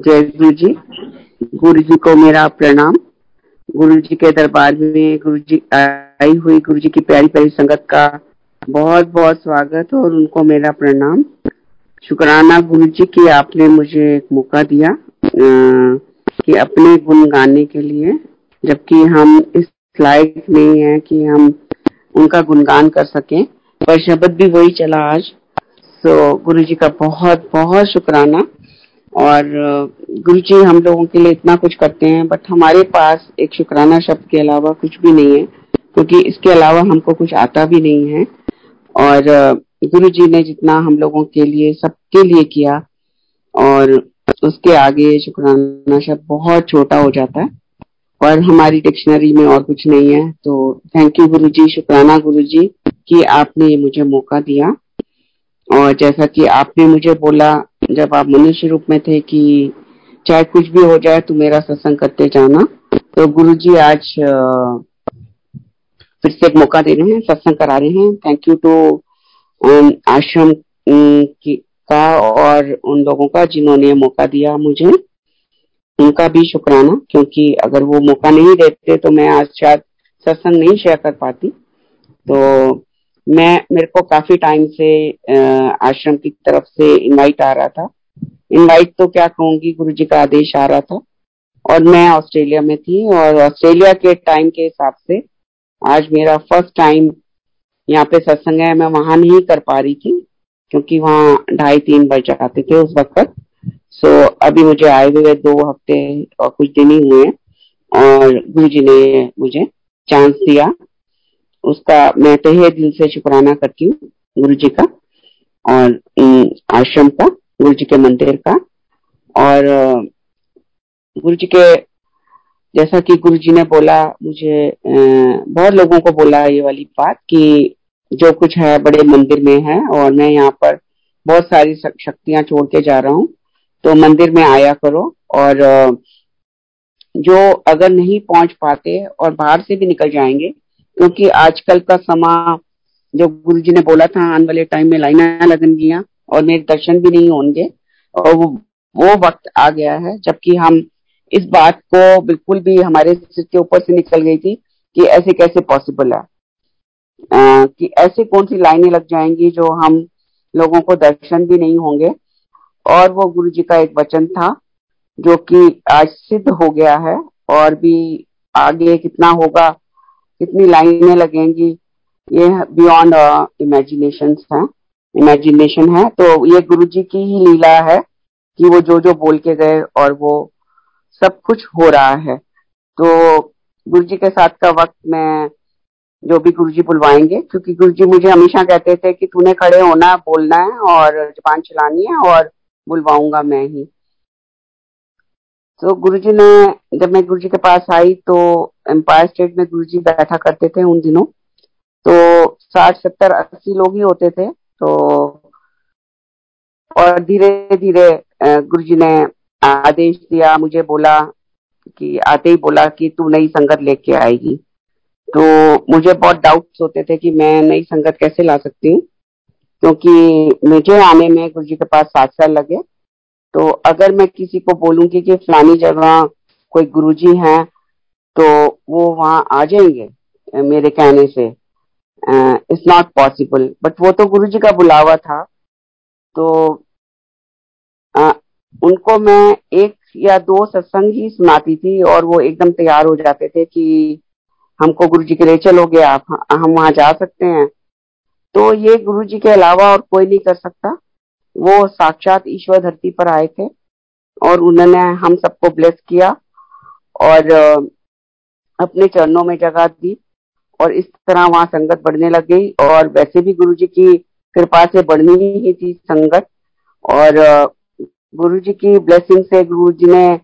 जय गुरु जी गुरु जी को मेरा प्रणाम। गुरु जी के दरबार में गुरु जी आई हुई। गुरु जी की प्यारी प्यारी संगत का बहुत बहुत स्वागत और उनको मेरा प्रणाम। शुक्राना गुरु जी की आपने मुझे एक मौका दिया कि अपने गुण गाने के लिए, जबकि हम इस लायक नहीं है कि हम उनका गुणगान कर सकें। पर शब्द भी वही चला आज। तो गुरु जी का बहुत बहुत शुक्राना। और गुरु जी हम लोगों के लिए इतना कुछ करते हैं बट हमारे पास एक शुक्राना शब्द के अलावा कुछ भी नहीं है, क्योंकि इसके अलावा हमको कुछ आता भी नहीं है। और गुरु जी ने जितना हम लोगों के लिए, सबके लिए किया, और उसके आगे शुक्राना शब्द बहुत छोटा हो जाता है। और हमारी डिक्शनरी में और कुछ नहीं है तो थैंक यू गुरु जी शुक्राना गुरु जी कि आपने मुझे मौका दिया। और जैसा कि आपने मुझे बोला जब आप मनुष्य रूप में थे कि चाहे कुछ भी हो जाए तो मेरा सत्संग करते जाना। तो गुरु जी आज फिर से एक मौका दे रहे हैं, सत्संग करा रहे हैं। थैंक यू टू आश्रम का और उन लोगों का जिन्होंने मौका दिया मुझे। उनका भी शुक्राना, क्योंकि अगर वो मौका नहीं देते तो मैं आज शायद सत्संग नहीं शेयर कर पाती। तो मैं मेरे को काफ़ी टाइम से आश्रम की तरफ़ से इनवाइट आ रहा था। इनवाइट तो क्या कहूँगी गुरु जी का आदेश आ रहा था। और मैं ऑस्ट्रेलिया में थी और ऑस्ट्रेलिया के टाइम के हिसाब से आज मेरा फ़र्स्ट टाइम यहाँ पे सत्संग है। मैं वहाँ नहीं कर पा रही थी क्योंकि वहाँ ढाई तीन बज जाते थे उस वक्त तक सो so, अभी मुझे आए हुए दो हफ़्ते और कुछ दिन ही हुए और गुरु जी ने मुझे चांस दिया। उसका मैं तहे दिल से शुक्राना करती हूँ गुरु जी का और आश्रम का गुरु जी के मंदिर का। और गुरु जी के जैसा कि गुरु जी ने बोला, मुझे बहुत लोगों को बोला ये वाली बात कि जो कुछ है बड़े मंदिर में है और मैं यहाँ पर बहुत सारी शक्तियाँ छोड़ के जा रहा हूँ तो मंदिर में आया करो। और जो अगर नहीं पहुँच पाते और बाहर से भी निकल जाएँगे क्योंकि आजकल का समा जो गुरु जी ने बोला था आने वाले टाइम में लाइना लगनगियाँ और मेरे दर्शन भी नहीं होंगे और वो वो वक्त आ गया है जबकि हम इस बात को बिल्कुल भी हमारे के ऊपर से निकल गई थी कि ऐसे कैसे पॉसिबल है। आ, कि ऐसे कौन सी लाइनें लग जाएँगी जो हम लोगों को दर्शन भी नहीं होंगे। और वो गुरु जी का एक वचन था जो कि आज सिद्ध हो गया है और भी आगे कितना होगा कितनी लाइनें लगेंगी, ये बियॉन्ड इमेजिनेशन है इमेजिनेशन है। तो ये गुरु जी की ही लीला है कि वो जो जो बोल के गए और वो सब कुछ हो रहा है। तो गुरु जी के साथ का वक्त मैं जो भी गुरु जी बुलवाएँगे, क्योंकि गुरु जी मुझे हमेशा कहते थे कि तूने खड़े होना, बोलना है और जबान चलानी है और बुलवाऊँगा मैं ही। तो गुरुजी ने, जब मैं गुरुजी के पास आई तो एम्पायर स्टेट में गुरुजी बैठा करते थे उन दिनों। तो साठ, सत्तर, अस्सी लोग ही होते थे। तो और धीरे धीरे गुरुजी ने आदेश दिया, मुझे बोला कि, आते ही बोला कि तू नई संगत लेके आएगी। तो मुझे बहुत डाउट्स होते थे कि मैं नई संगत कैसे ला सकती? हूँ क्योंकि मुझे आने में गुरु जी के पास सात साल लगे। तो अगर मैं किसी को बोलूँगी कि फलानी जगह कोई गुरुजी हैं तो वो वहाँ आ जाएँगे मेरे कहने से। इट्स नॉट पॉसिबल बट वो तो गुरु जी का बुलावा था। तो आ, उनको मैं एक या दो सत्संग ही सुनाती थी और वो एकदम तैयार हो जाते थे कि हमको गुरु जी के लिए चलोगे आप हम वहाँ जा सकते हैं। तो ये गुरु जी के अलावा और कोई नहीं कर सकता। वो साक्षात ईश्वर धरती पर आए थे और उन्होंने हम सबको ब्लेस किया और अपने चरणों में जगह दी और इस तरह वहाँ संगत बढ़ने लग गई और वैसे भी गुरु जी की कृपा से बढ़नी ही थी संगत और गुरु जी की ब्लेसिंग से गुरु जी ने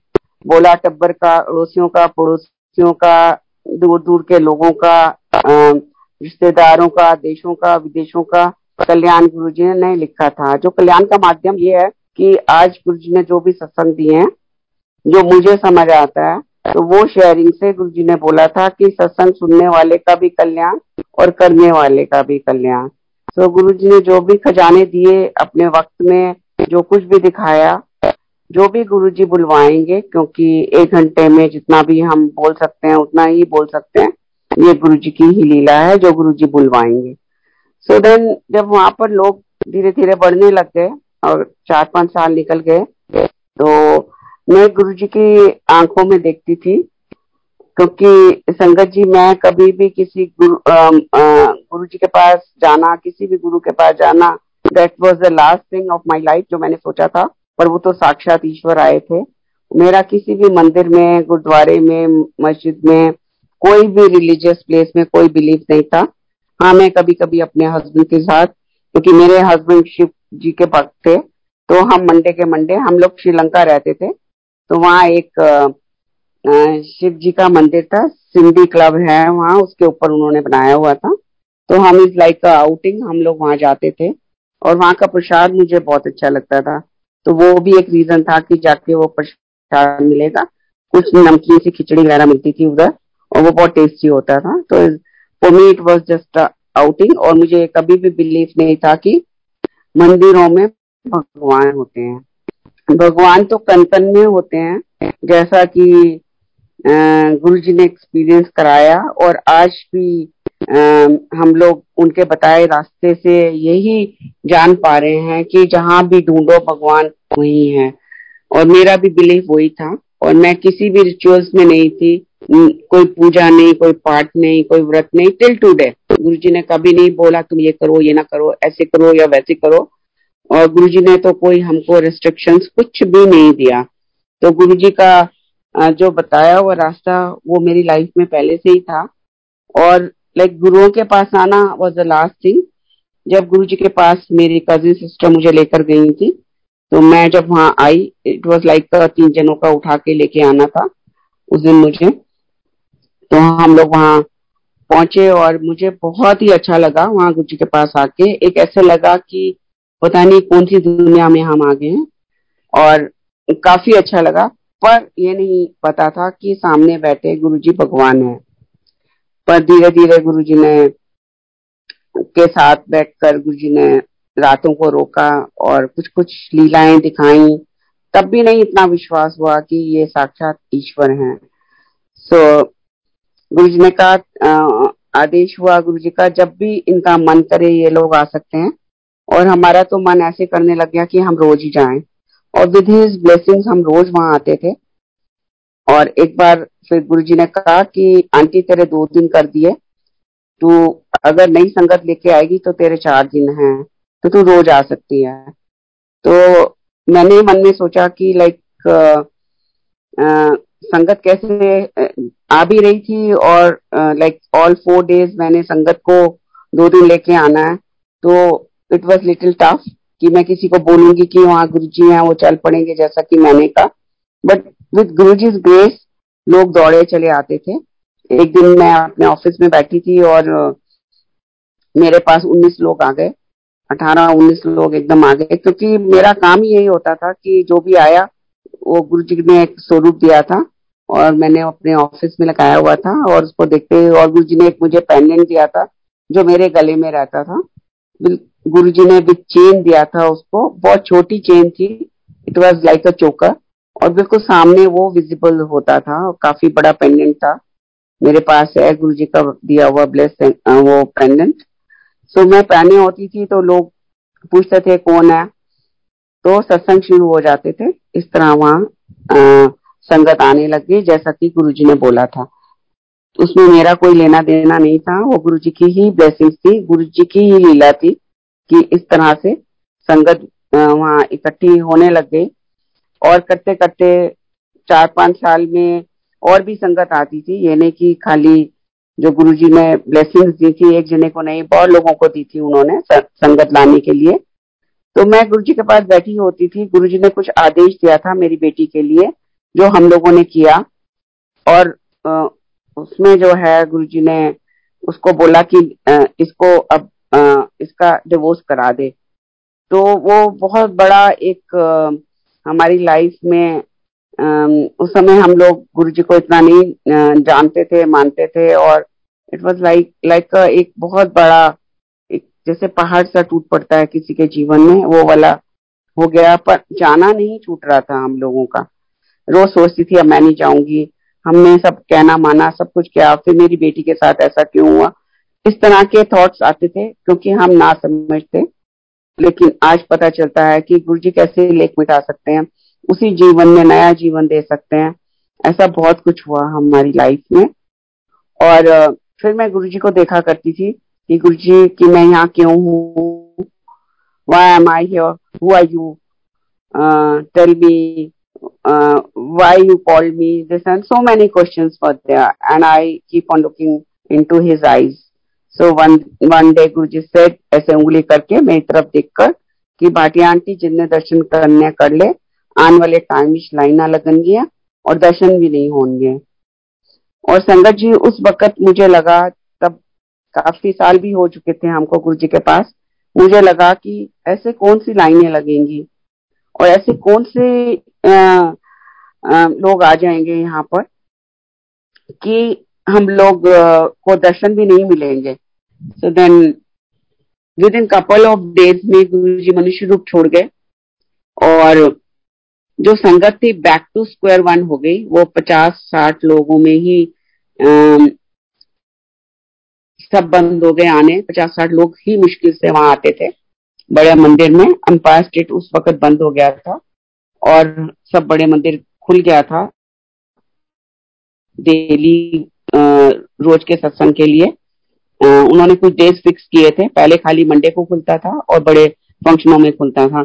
बोला टब्बर का अड़ोसियों का, पड़ोसियों का दूर दूर के लोगों का रिश्तेदारों का, देशों का, विदेशों का कल्याण गुरु जी ने नहीं लिखा था। जो कल्याण का माध्यम ये है कि आज गुरु जी ने जो भी सत्संग दिए हैं, जो मुझे समझ आता है तो वो शेयरिंग से गुरु जी ने बोला था कि सत्संग सुनने वाले का भी कल्याण और करने वाले का भी कल्याण। तो गुरु जी ने जो भी खजाने दिए अपने वक्त में, जो कुछ भी दिखाया, जो भी गुरु जी बुलवाएँगे, क्योंकि एक घंटे में जितना भी हम बोल सकते हैं, उतना ही बोल सकते हैं, ये गुरु जी की ही लीला है जो गुरु जी बुलवाएँगे। सो so देन जब वहाँ पर लोग धीरे धीरे बढ़ने लग गए और चार पाँच साल निकल गए तो मैं गुरु जी की आँखों में देखती थी क्योंकि संगत जी मैं कभी भी किसी गुरु आ, आ, गुरु जी के पास जाना किसी भी गुरु के पास जाना that was the last thing of my life जो मैंने सोचा था पर वो तो साक्षात ईश्वर आए थे। मेरा किसी भी मंदिर में गुरुद्वारे में मस्जिद में कोई भी रिलीजियस प्लेस में कोई बिलीव नहीं था। हाँ मैं कभी कभी अपने हस्बैंड के साथ, क्योंकि मेरे हस्बैंड शिव जी के भक्त थे तो हम मंडे के मंडे हम लोग श्रीलंका रहते थे तो वहाँ एक शिव जी का मंदिर था, सिंधी क्लब है वहाँ, उसके ऊपर उन्होंने बनाया हुआ था तो हम इस लाइक आउटिंग हम लोग वहाँ जाते थे, और वहाँ का प्रसाद मुझे बहुत अच्छा लगता था तो वो भी एक रीजन था कि जाके वो प्रसाद मिलेगा, कुछ नमकीन सी खिचड़ी वगैरह मिलती थी उधर, और वो बहुत टेस्टी होता था तो for me it was just outing और मुझे कभी भी बिलीव नहीं था कि मंदिरों में भगवान होते हैं। भगवान तो कन कन में होते हैं, जैसा कि गुरु जी ने एक्सपीरियंस कराया और आज भी हम लोग उनके बताए रास्ते से यही जान पा रहे हैं कि जहाँ भी ढूंढो भगवान वही है। और मेरा भी बिलीफ वही था। और मैं किसी भी रिचुअल्स में नहीं थी कोई पूजा नहीं, कोई पाठ नहीं, कोई व्रत नहीं टिल टूडे गुरु जी ने कभी नहीं बोला, तुम ये करो, ये ना करो, ऐसे करो या वैसे करो. और गुरु जी ने तो कोई हमको रिस्ट्रिक्शंस कुछ भी नहीं दिया। तो गुरु जी का जो बताया हुआ रास्ता, वो मेरी लाइफ में पहले से ही था। और लाइक गुरुओं के पास आना वॉज़ द लास्ट थिंग जब गुरु जी के पास मेरी कजिन सिस्टर मुझे लेकर गई थी तो मैं जब वहाँ आई इट वॉज़ लाइक तीन जनों का उठा के लेके आना था, उस दिन मुझे। तो हम लोग वहाँ पहुँचे और मुझे बहुत ही अच्छा लगा वहाँ गुरु जी के पास आके। एक ऐसे लगा कि पता नहीं कौन सी दुनिया में हम आ गए हैं। और काफ़ी अच्छा लगा, पर ये नहीं पता था कि सामने बैठे गुरु जी भगवान है। पर धीरे धीरे गुरु जी ने के साथ बैठकर गुरु जी ने रातों को रोका और कुछ कुछ लीलाएँ दिखाई। तब भी नहीं इतना विश्वास हुआ कि ये साक्षात ईश्वर हैं। सो so, गुरु जी ने कहा आदेश हुआ गुरु जी का जब भी इनका मन करे ये लोग आ सकते हैं। और हमारा तो मन ऐसे करने लग गया कि हम रोज ही जाएँ। और विद हिज ब्लेसिंग्स हम रोज वहाँ आते थे। और एक बार फिर गुरु जी ने कहा कि आंटी तेरे दो दिन कर दिए। तू अगर नई संगत लेके आएगी तो तेरे चार दिन हैं। तो तू रोज आ सकती है। तो मैंने मन में सोचा कि लाइक संगत कैसे आ भी रही थी और लाइक ऑल फोर डेज़ मैंने संगत को दो दिन लेके आना है। तो इट वॉज़ लिटिल टफ कि मैं किसी को बोलूँगी कि वहाँ गुरु जी हैं, वो चल पड़ेंगे जैसा कि मैंने कहा। But with Guru ji grace लोग दौड़े चले आते थे। एक दिन मैं अपने ऑफ़िस में बैठी थी और मेरे पास उन्नीस लोग आ गए। अठारह उन्नीस लोग एकदम आ गए, क्योंकि मेरा काम ही यही होता था कि जो भी आया, वो गुरु जी ने एक स्वरूप दिया था, और मैंने अपने ऑफ़िस में लगाया हुआ था, और उसको देखते हुए और गुरु जी ने एक मुझे पेंडेंट दिया था, जो मेरे गले में रहता था। गुरु जी ने विद चेन दिया था उसको, बहुत छोटी चेन थी it was like a choker और बिल्कुल सामने वो विजिबल होता था काफ़ी बड़ा पेंडेंट था। मेरे पास है गुरु जी का दिया हुआ ब्लेस वो पेंडेंट सो मैं पहने होती थी तो लोग पूछते थे, कौन है? तो सत्संग शुरू हो जाते थे। इस तरह वहाँ संगत आने लग गई, जैसा कि गुरु जी ने बोला था। उसमें मेरा कोई लेना देना नहीं था। वो गुरु जी की ही ब्लेसिंग थी। गुरु जी की ही लीला थी कि इस तरह से संगत वहाँ इकट्ठी होने लग गई। और करते करते चार पाँच साल में और भी संगत आती थी। ये नहीं कि खाली जो गुरु जी ने ब्लेसिंग दी थी, एक जने को नहीं, बहुत लोगों को दी थी उन्होंने संगत लाने के लिए। तो मैं गुरु जी के पास बैठी होती थी गुरु जी ने कुछ आदेश दिया था मेरी बेटी के लिए, जो हम लोगों ने किया। और उसमें जो है गुरु जी ने उसको बोला कि इसको अब इसका डिवोर्स करा दे। तो वो बहुत बड़ा एक हमारी लाइफ में उस समय हम लोग गुरु जी को इतना नहीं जानते थे, मानते थे और इट वॉज़ लाइक लाइक एक बहुत बड़ा, एक जैसे पहाड़ सा टूट पड़ता है किसी के जीवन में, वो वाला हो गया, पर जाना नहीं छूट रहा था हम लोगों का। रोज सोचती थी, अब मैं नहीं जाऊँगी, हमने सब कहना माना, सब कुछ किया, फिर मेरी बेटी के साथ ऐसा क्यों हुआ? इस तरह के थॉट्स आते थे, क्योंकि हम ना समझते। लेकिन आज पता चलता है कि गुरु जी कैसे लेख मिटा सकते हैं। उसी जीवन में नया जीवन दे सकते हैं। ऐसा बहुत कुछ हुआ हमारी लाइफ में। और फिर मैं गुरु जी को देखा करती थी कि गुरु जी की मैं यहाँ क्यों हूँ? Why I who are you tell me you called me this and so many questions were there and I keep on looking into his eyes. So one one day Guruji said, ऐसे उंगली करके मेरी तरफ़ देखकर कि Bhatia aunty जिनने दर्शन करने कर ले आने वाले टाइम लाइना लगनगी और दर्शन भी नहीं होंगे। और संगत जी उस वक्त मुझे लगा तब काफ़ी साल भी हो चुके थे हमको गुरु जी के पास मुझे लगा कि ऐसे कौन सी लाइनें लगेंगी और ऐसे कौन से आ, आ, लोग आ जाएँगे यहाँ पर कि हम लोग को दर्शन भी नहीं मिलेंगे। So then within couple of days में गुरु जी मनुष्य रूप छोड़ गए और जो संगत थी बैक टू स्क्वायर वन हो गई। वो पचास साठ लोगों में ही आ, सब बंद हो गए आने। पचास साठ लोग ही मुश्किल से वहाँ आते थे। बड़े मंदिर में अंपायर स्टेट उस वक्त बंद हो गया था और सब बड़े मंदिर खुल गया था। डेली रोज के सत्संग के लिए उन्होंने कुछ डेज़ फिक्स किए थे। पहले खाली मंडे को खुलता था और बड़े फंक्शनों में खुलता था।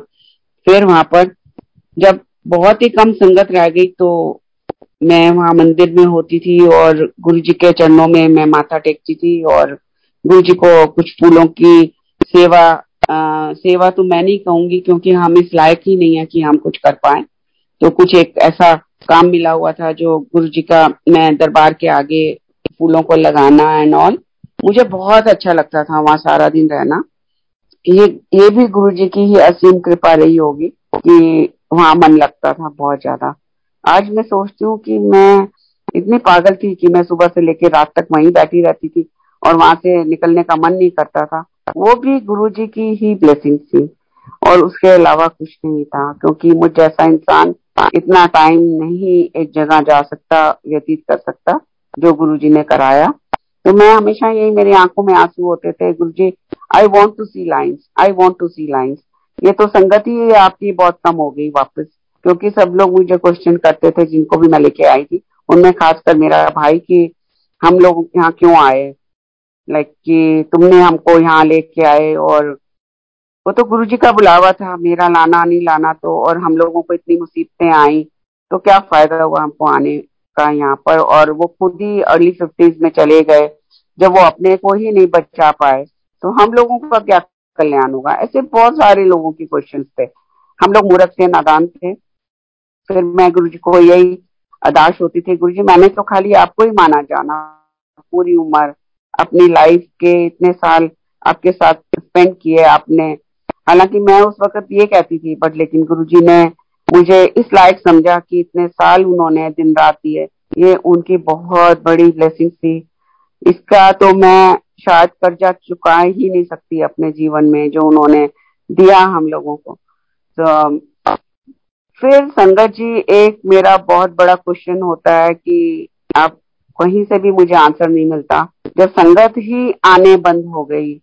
फिर वहाँ पर जब बहुत ही कम संगत रह गई तो मैं वहाँ मंदिर में होती थी और गुरु जी के चरणों में मैं माथा टेकती थी और गुरु जी को कुछ फूलों की सेवा आ, सेवा तो मैं नहीं कहूँगी क्योंकि हम इस लायक ही नहीं है कि हम कुछ कर पाए। तो कुछ एक ऐसा काम मिला हुआ था जो गुरु जी का मैं दरबार के आगे फूलों को लगाना एंड ऑल मुझे बहुत अच्छा लगता था वहाँ सारा दिन रहना। ये ये भी गुरु जी की ही असीम कृपा रही होगी कि वहाँ मन लगता था बहुत ज़्यादा। आज मैं सोचती हूँ कि मैं इतनी पागल थी कि मैं सुबह से लेकर रात तक वहीं बैठी रहती थी और वहाँ से निकलने का मन नहीं करता था। वो भी गुरु जी की ही ब्लेसिंग थी और उसके अलावा कुछ नहीं था, क्योंकि मुझ जैसा इंसान इतना टाइम नहीं एक जगह जा सकता, व्यतीत कर सकता, जो गुरु जी ने कराया। तो मैं हमेशा यही मेरी आँखों में आँसू होते थे Guru ji I want to see lines I want to see lines ये तो संगत आपकी बहुत कम हो गई वापस, क्योंकि सब लोग मुझे क्वेश्चन करते थे, जिनको भी मैं लेके आई थी। उनमें खासकर मेरा भाई कि हम लोग यहाँ क्यों आए? लाइक कि तुमने हमको यहाँ लेके आए और वो तो गुरु जी का बुलावा था, मेरा लाना नहीं लाना तो और हम लोगों को इतनी मुसीबतें आई तो क्या फ़ायदा हुआ हमको आने का यहाँ पर? और वो खुद ही अर्ली फिफ्टीज में चले गए, जब वो अपने को ही नहीं बचा पाए तो हम लोगों का क्या कल्याण होगा। ऐसे बहुत सारे लोगों के क्वेश्चन थे। हम लोग मूर्ख थे, नादान थे। फिर मैं गुरु जी को यही अदाश होती थी, गुरु जी मैंने तो खाली आपको ही माना जाना। पूरी उम्र अपनी लाइफ के इतने साल आपके साथ स्पेंड किए आपने। हालाँकि मैं उस वक्त ये कहती थी बट लेकिन गुरु जी ने मुझे इस लायक समझा कि इतने साल उन्होंने दिन रात दिए। ये उनकी बहुत बड़ी ब्लेसिंग थी। इसका तो मैं शायद कर्जा चुका ही नहीं सकती अपने जीवन में जो उन्होंने दिया हम लोगों को। तो फिर संगत जी, एक मेरा बहुत बड़ा क्वेश्चन होता है कि आप कहीं से भी मुझे आंसर नहीं मिलता। जब संगत ही आने बंद हो गई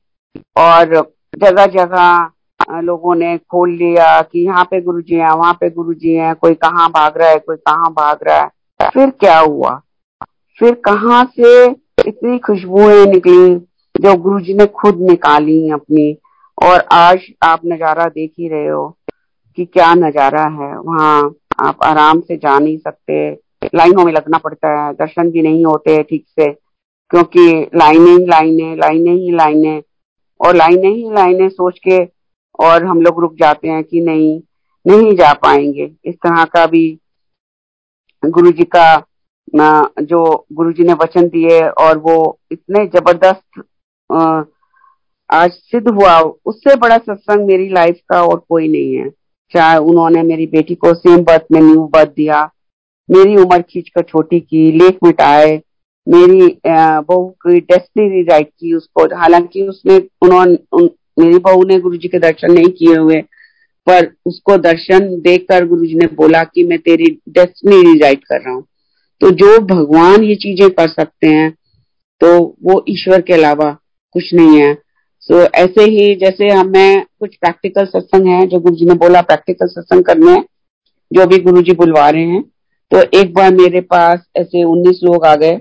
और जगह जगह लोगों ने खोल लिया कि यहाँ पे गुरु जी है, वहाँ पे गुरु जी है, कोई कहाँ भाग रहा है, कोई कहाँ भाग रहा है, फिर क्या हुआ? फिर कहाँ से इतनी खुशबुएँ निकली जो गुरु जी ने खुद निकाली अपनी। और आज आप नज़ारा देख ही रहे हो कि क्या नज़ारा है। वहाँ आप आराम से जा नहीं सकते। लाइनों में लगना पड़ता है। दर्शन भी नहीं होते ठीक से, क्योंकि लाइने ही लाइने लाइने ही लाइने। और लाइने ही लाइने सोच के और हम लोग रुक जाते हैं कि नहीं नहीं जा पाएँगे। इस तरह का भी गुरु जी का जो गुरु जी ने वचन दिए और वो इतने ज़बरदस्त आज सिद्ध हुआ उससे बड़ा सत्संग मेरी लाइफ का और कोई नहीं है। चाहे उन्होंने मेरी बेटी को सेम बर्थ में न्यू बर्थ दिया मेरी उम्र खींच कर छोटी की लेख मिटाए मेरी बहू की डेस्टिनी राइट की उसको हालाँकि उसने उन्होंने उन, मेरी बहू ने गुरु जी के दर्शन नहीं किए हुए पर उसको दर्शन देखकर गुरु जी ने बोला कि मैं तेरी डेस्टिनी रिजाइट कर रहा हूँ। तो जो भगवान ये चीज़ें कर सकते हैं तो वो ईश्वर के अलावा कुछ नहीं है। सो so, ऐसे ही जैसे हमें कुछ प्रैक्टिकल सत्संग है जो गुरु जी ने बोला प्रैक्टिकल सत्संग करने हैं जो भी गुरु जी बुलवा रहे हैं तो एक बार मेरे पास ऐसे उन्नीस लोग आ गए।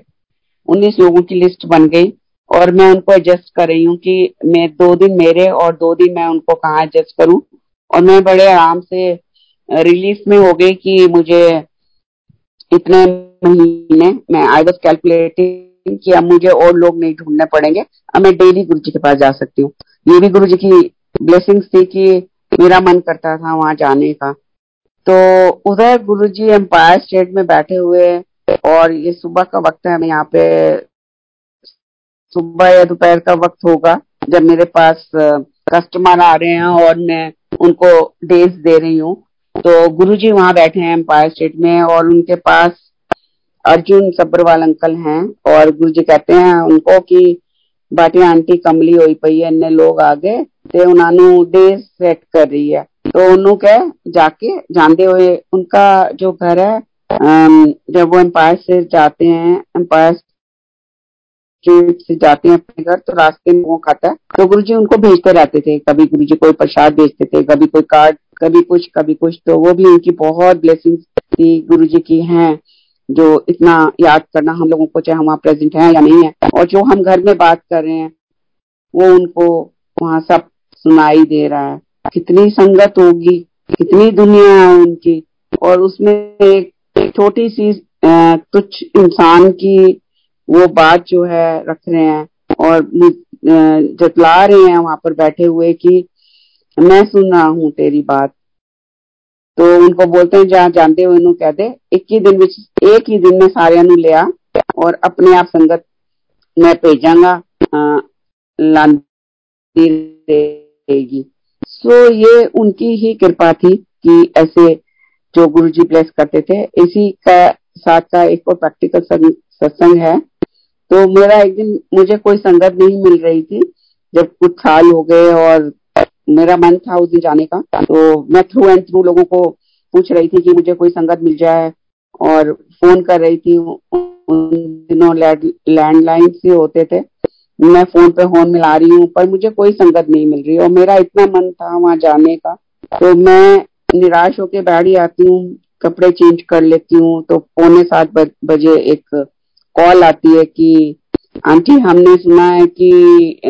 उन्नीस लोगों की लिस्ट बन गई और मैं उनको एडजस्ट कर रही हूँ कि मैं दो दिन मेरे और दो दिन मैं उनको कहा एडजस्ट करूँ। और मैं बड़े आराम से रिलीफ में हो गई कि मुझे इतने महीने मैं आई वॉज़ कैलकुलेटिंग कि अब मुझे और लोग नहीं ढूँढने पड़ेंगे। अब मैं डेली गुरु जी के पास जा सकती हूँ। ये भी गुरु जी की ब्लेसिंग थी कि मेरा मन करता था वहाँ जाने का। तो उधर गुरु जी एम्पायर स्टेट में बैठे हुए और ये सुबह का वक्त है मैं यहाँ पे सुबह या दोपहर का वक्त होगा जब मेरे पास कस्टमर आ रहे हैं और मैं उनको डेज़ दे रही हूँ। तो गुरुजी वहाँ बैठे हैं एम्पायर स्टेट में और उनके पास अर्जुन सब्रवाल अंकल हैं और गुरु जी कहते हैं उनको कि बाटी आंटी कमली हुई पई है इन्ने लोग आ गए ते उन्होंने डेज़ सेट कर रही है। तो उन्होंने कह जाके जानते हुए उनका जो घर है जब वो एम्पायर से जाते हैं एम्पायर स्ट्रीट से जाते हैं अपने घर तो रास्ते में वो खाता है। तो गुरु जी उनको भेजते रहते थे, कभी गुरु जी कोई प्रसाद भेजते थे, कभी कोई कार्ड कभी कुछ कभी कुछ तो वो भी उनकी बहुत ब्लेसिंग थी, गुरु जी की हैं, जो इतना याद करना हम लोगों को, चाहे वहाँ प्रेजेंट है या नहीं है। और जो हम घर में बात कर रहे हैं, वो उनको वहाँ सब सुनाई दे रहा है। कितनी संगत होगी, कितनी दुनिया है उनकी। और उसमें एक छोटी सी कुछ इंसान की वो बात जो है रख रहे हैं और जतला रहे हैं वहाँ पर बैठे हुए कि मैं सुन रहा हूँ तेरी बात। तो उनको बोलते हैं जहाँ जानते हुए इन्हों कह दे एक ही दिन एक ही दिन में सारे ले आ और अपने आप संगत मैं भेजांगा लागी सो ये उनकी ही कृपा थी कि ऐसे जो गुरु जी ब्लेस करते थे। इसी का साथ का एक और प्रैक्टिकल सत्संग है। तो मेरा एक दिन मुझे कोई संगत नहीं मिल रही थी। जब कुछ साल हो गए और मेरा मन था उस दिन जाने का। तो मैं थ्रू एंड थ्रू लोगों को पूछ रही थी कि मुझे कोई संगत मिल जाए और फ़ोन कर रही थी। उन दिनों लैंडलाइन से होते थे। मैं फ़ोन पे फ़ोन मिला रही हूँ, पर मुझे कोई संगत नहीं मिल रही और मेरा इतना मन था वहाँ जाने का। तो मैं निराश होके बैठ आती हूँ, कपड़े चेंज कर लेती हूँ। तो पौने सात बजे एक कॉल आती है कि, आंटी, हमने सुना है कि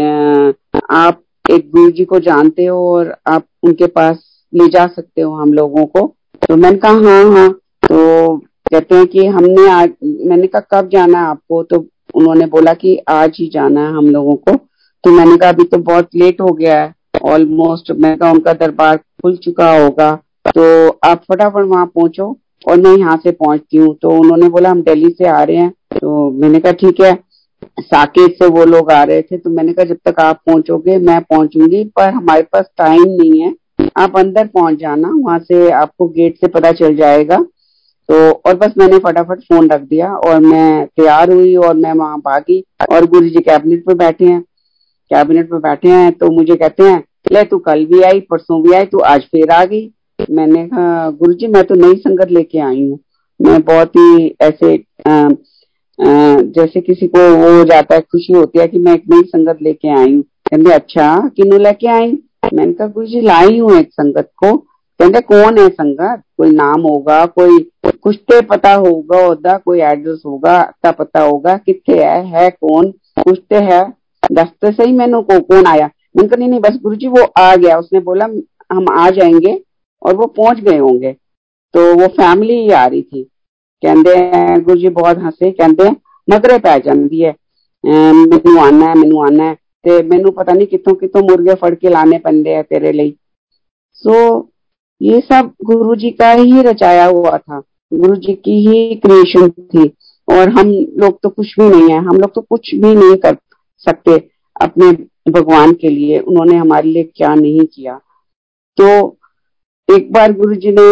आप एक गुरु जी को जानते हो और आप उनके पास ले जा सकते हो हम लोगों को। तो मैंने कहा हाँ हाँ। तो कहते हैं कि हमने आज, मैंने कहा, कब जाना है आपको? तो उन्होंने बोला कि आज ही जाना है हम लोगों को। तो मैंने कहा, अभी तो बहुत लेट हो गया है। ऑलमोस्ट मैंने कहा, उनका दरबार खुल चुका होगा। तो आप फटाफट वहाँ पहुंचो और मैं यहाँ से पहुँचती हूँ। तो उन्होंने बोला, हम दिल्ली से आ रहे हैं। तो मैंने कहा, ठीक है। साकेत से वो लोग आ रहे थे तो मैंने कहा जब तक आप पहुंचोगे मैं पहुंचूँगी पर हमारे पास टाइम नहीं है। आप अंदर पहुँच जाना वहाँ से आपको गेट से पता चल जाएगा। तो और बस मैंने फटाफट फ़ोन रख दिया और मैं तैयार हुई और मैं वहाँ भागी और गुरु जी कैबिनेट पे बैठे हैं। कैबिनेट पे बैठे हैं तो मुझे कहते हैं ले तू कल भी आई परसों भी आई तू आज फिर आ गई। मैंने कहा गुरु जी मैं तो नई संगत लेके आई हूँ। मैं बहुत ही ऐसे आ, जैसे किसी को वो हो जाता है, खुशी होती है कि मैं एक नई संगत लेके आई हूँ। कहते अच्छा किन्नू लेके आई? मैंने कहा, गुरु जी, लाई हूँ एक संगत को। कहते, कौन है संगत? कोई नाम होगा, कोई कुछ तो पता होगा होता कोई एड्रेस होगा अता पता होगा कितने है है कौन, कुछ तो है दस तो सही मैंने को, कौन आया? मैंने कहा, नहीं नहीं, बस गुरु जी, वो आ गया। उसने बोला, हम आ जाएँगे और वो पहुँच गए होंगे। तो वो फैमिली ही आ रही थी। ਕਹਿੰਦੇ ਗੁਰੂ ਜੀ ਬਹੁਤ ਹੱਸੇ ਕਹਿੰਦੇ ਮਗਰੇ ਪੈ ਜਾਂਦੀ ਹੈ ਮੈਨੂੰ ਆਣਾ ਹੈ ਮੈਨੂੰ ਆਣਾ ਹੈ ਤੇ ਮੈਨੂੰ ਪਤਾ ਨਹੀਂ ਕਿੱਥੋਂ ਕਿੱਥੋਂ ਮੁਰਗੇ ਫੜ ਕੇ ਲਾਣੇ ਪੈਂਦੇ ਆ ਤੇਰੇ ਲਈ सो ये सब गुरु जी का ही रचाया हुआ था गुरु जी की ही क्रिएशन थी और हम लोग तो कुछ भी नहीं है हम लोग तो कुछ भी नहीं कर सकते अपने भगवान के लिए उन्होंने हमारे लिए क्या नहीं किया तो एक बार गुरु जी ने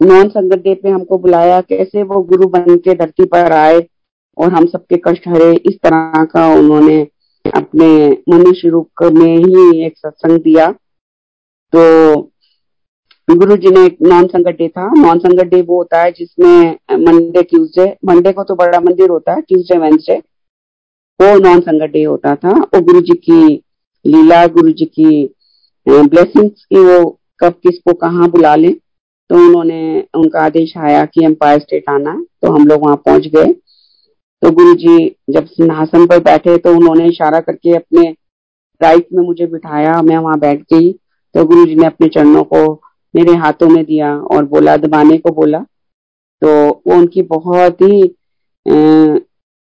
नॉन संगत डे पे हमको बुलाया कैसे वो गुरु बन के धरती पर आए और हम सबके कष्ट हरे। इस तरह का उन्होंने अपने मनुष्य रूप में ही एक सत्संग दिया। तो गुरु जी ने एक नॉन संगत डे था। नॉन संगत डे वो होता है जिसमें मंडे, ट्यूसडे, मंडे को तो बड़ा मंदिर होता है, ट्यूसडे, वेंसडे। वो नॉन संगत डे होता था। वो गुरु जी की लीला, गुरु जी की ब्लेसिंग्स की वो कब किसको कहाँ बुला ले। तो उन्होंने उनका आदेश आया कि एम्पायर स्टेट आना तो हम लोग वहाँ पहुँच गए। तो गुरु जी जब सिंहासन पर बैठे तो उन्होंने इशारा करके अपने राइट में मुझे बिठाया, मैं वहाँ बैठ गई। तो गुरु जी ने अपने चरणों को मेरे हाथों में दिया और बोला, दबाने को बोला। तो वो उनकी बहुत ही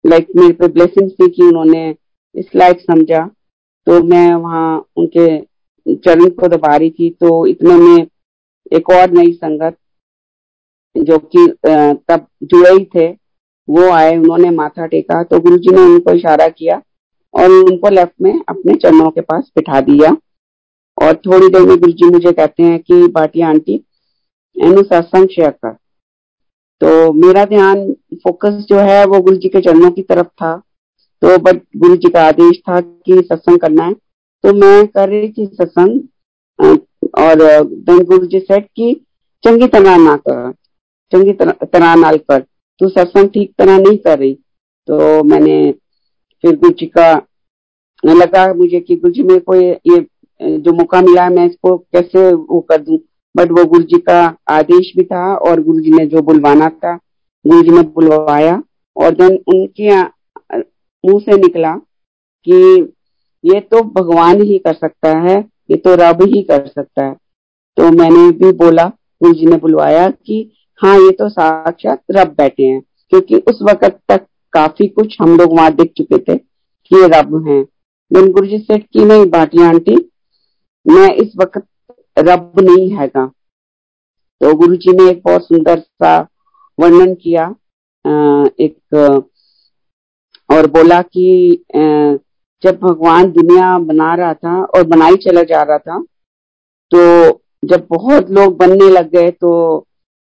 लाइक मेरे पे ब्लेसिंग थी कि उन्होंने इस लाइक समझा। तो मैं वहाँ उनके चरण को दबा रही थी तो इतने में एक और नई संगत जो कि तब जुड़े ही थे, वो आए, उन्होंने माथा टेका तो गुरु जी ने उनको इशारा किया और उनको लेफ़्ट में अपने चरणों के पास बिठा दिया। और थोड़ी देर में गुरु जी मुझे कहते हैं कि बाटिया आंटी एनु सत्संग शेयर कर। तो मेरा ध्यान फोकस जो है, वो गुरु जी के चरणों की तरफ़ था। तो बट गुरु जी का आदेश था कि सत्संग करना है। तो मैं कर रही थी सत्संग और देन गुरु जी सेट की चंगी तरह ना कर चंगी तरह नाल कर। तू सत्संग ठीक तरह नहीं कर रही। तो मैंने फिर गुरु जी का लगा मुझे कि गुरु जी मेरे को ये, ये जो मौका मिला मैं इसको कैसे वो कर दू। बट वो गुरु जी का आदेश भी था और गुरु जी ने जो बुलवाना था गुरु जी ने बुलवाया। और देन उनके मुँह से निकला कि ये तो भगवान ही कर सकता है। ये तो रब ही कर सकता है। तो मैंने भी बोला, गुरु जी ने बुलवाया कि हाँ ये तो साक्षात रब बैठे हैं, क्योंकि उस वक्त तक काफ़ी कुछ हम लोग वहाँ देख चुके थे कि ये रब हैं। गुरु जी सेठ की नहीं बाटिया आंटी, मैं इस वक्त रब नहीं हैगा। तो गुरु जी ने एक बहुत सुंदर सा वर्णन किया एक, और बोला कि जब भगवान दुनिया बना रहा था और बनाई चला जा रहा था तो जब बहुत लोग बनने लग गए तो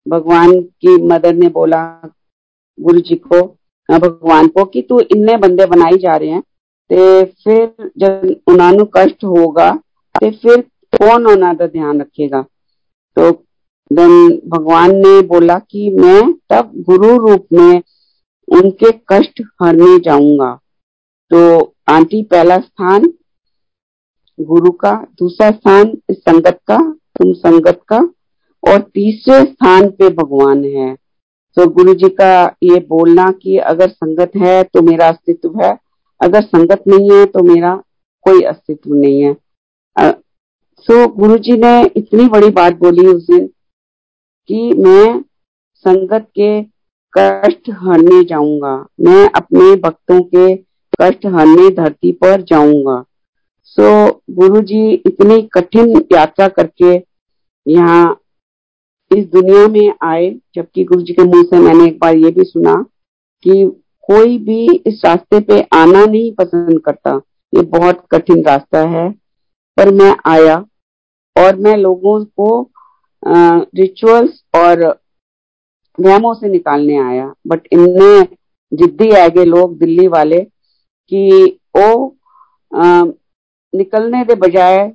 भगवान की मदर ने बोला गुरु जी को भगवान को कि तू इन्ने बंदे बनाई जा रहे हैं ਤੇ ਫਿਰ जब उन्होंने कष्ट होगा तो फिर कौन उन्होंने ध्यान रखेगा तो देन भगवान ने बोला कि मैं तब गुरु रूप में उनके कष्ट हरने जाऊंगा तो आंटी पहला स्थान, गुरु का दूसरा स्थान संगत का, तुम संगत का, और तीसरे स्थान पे भगवान है। तो गुरु जी का ये बोलना कि अगर संगत है तो मेरा अस्तित्व है, अगर संगत नहीं है तो मेरा कोई अस्तित्व नहीं है। सो गुरु जी ने इतनी बड़ी बात बोली उस दिन कि मैं संगत के कष्ट हरने जाऊँगा, मैं अपने भक्तों के कष्ट हरने धरती पर जाऊँगा। सो so, गुरु जी इतनी कठिन यात्रा करके यहाँ इस दुनिया में आए जबकि गुरु जी के मुँह से मैंने एक बार ये भी सुना कि कोई भी इस रास्ते पे आना नहीं पसंद करता। ये बहुत कठिन रास्ता है। पर मैं आया और मैं लोगों को रिचुअल्स और वहमों से निकालने आया। बट इनने जिद्दी आगे लोग दिल्ली वाले। कि आ, निकलने के बजाय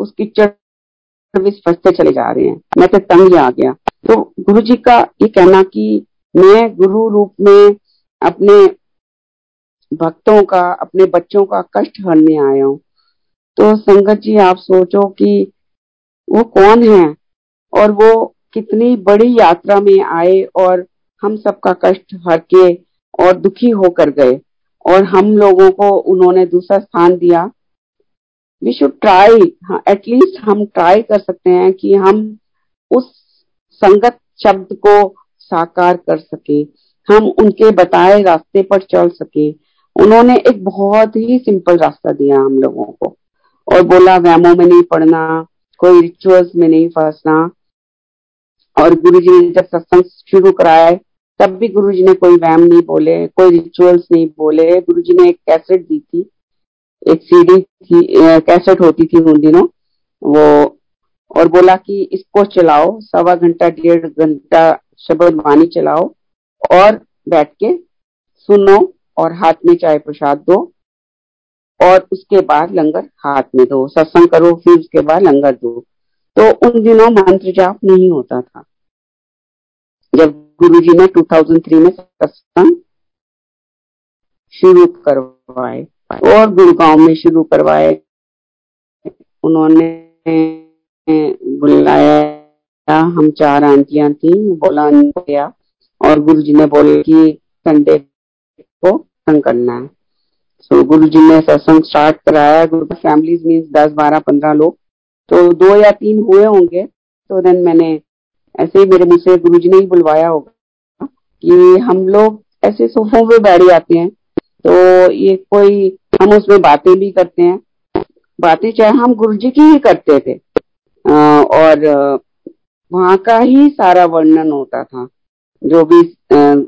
उसकी सर्विस फंसते चले जा रहे हैं। मैं तो तंग आ गया। तो गुरु जी का ये कहना कि मैं गुरु रूप में अपने भक्तों का अपने बच्चों का कष्ट हरने आया हूँ। तो संगत जी आप सोचो कि वो कौन है और वो कितनी बड़ी यात्रा में आए और हम सबका कष्ट हर के और दुखी होकर गए। और हम लोगों को उन्होंने दूसरा स्थान दिया। We should try at least हम ट्राई कर सकते हैं कि हम उस संगत शब्द को साकार कर सके, हम उनके बताए रास्ते पर चल सके। उन्होंने एक बहुत ही सिंपल रास्ता दिया हम लोगों को और बोला वैमो में नहीं पढ़ना, कोई रिचुअल्स में नहीं फंसना। और गुरु जी ने जब सत्संग शुरू कराया तब भी गुरु जी ने कोई वैम नहीं बोले, कोई रिचुअल्स नहीं बोले। गुरु जी ने एक कैसेट दी थी, एक सीडी थी कैसेट होती थी उन दिनों, वो, और बोला कि इसको चलाओ, सवा घंटा, डेढ़ घंटा शब्द वाणी चलाओ, और बैठ के सुनो और हाथ में चाय प्रसाद दो, और उसके बाद लंगर हाथ में दो, सत्संग करो, फिर उसके बाद लंगर दो। तो उन दिनों मंत्र जाप नहीं होता था। जब गुरु जी ने 2003 में सत्संग शुरू करवाए। और गुड़गांव में शुरू करवाए। उन्होंने बुलाया हम चार आंटियाँ थी बोला गया और गुरु जी ने बोले कि संडे को सत्संग करना है। सो so, गुरु जी ने सत्संग स्टार्ट कराया। गुरु फैमिलीज़ मीन्स दस बारह पंद्रह लोग। तो दो या तीन हुए होंगे। तो देन मैंने ऐसे ही मेरे मुँह से गुरु जी ने ही बुलवाया होगा। कि हम लोग ऐसे सोफों पे बैठ जाते हैं तो ये कोई हम उसमें बातें भी करते हैं। बातें चाहे हम गुरु जी की ही करते थे आ, और वहाँ का ही सारा वर्णन होता था। जो भी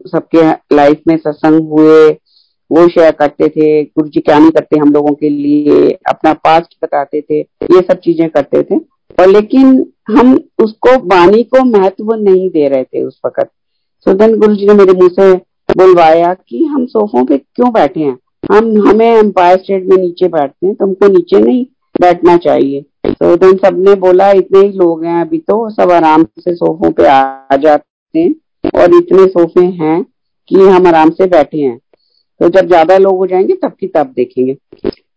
सबके लाइफ में सत्संग हुए वो शेयर करते थे। गुरु जी क्या नहीं करते हम लोगों के लिए अपना पास्ट बताते थे ये सब चीज़ें करते थे। और लेकिन हम उसको वाणी को महत्व नहीं दे रहे थे उस वक्त। सो देन गुरु जी ने मेरे मुँह से बुलवाया कि हम सोफों पे क्यों बैठे हैं? हम, हमें एम्पायर स्टेट में नीचे बैठते हैं, तुमको नीचे नहीं बैठना चाहिए। तो देन सबने बोला, इतने ही लोग हैं अभी तो सब आराम से सोफों पे आ जाते हैं और इतने सोफे हैं कि हम आराम से बैठे हैं। तो जब ज़्यादा लोग हो जाएँगे, तब की तब देखेंगे।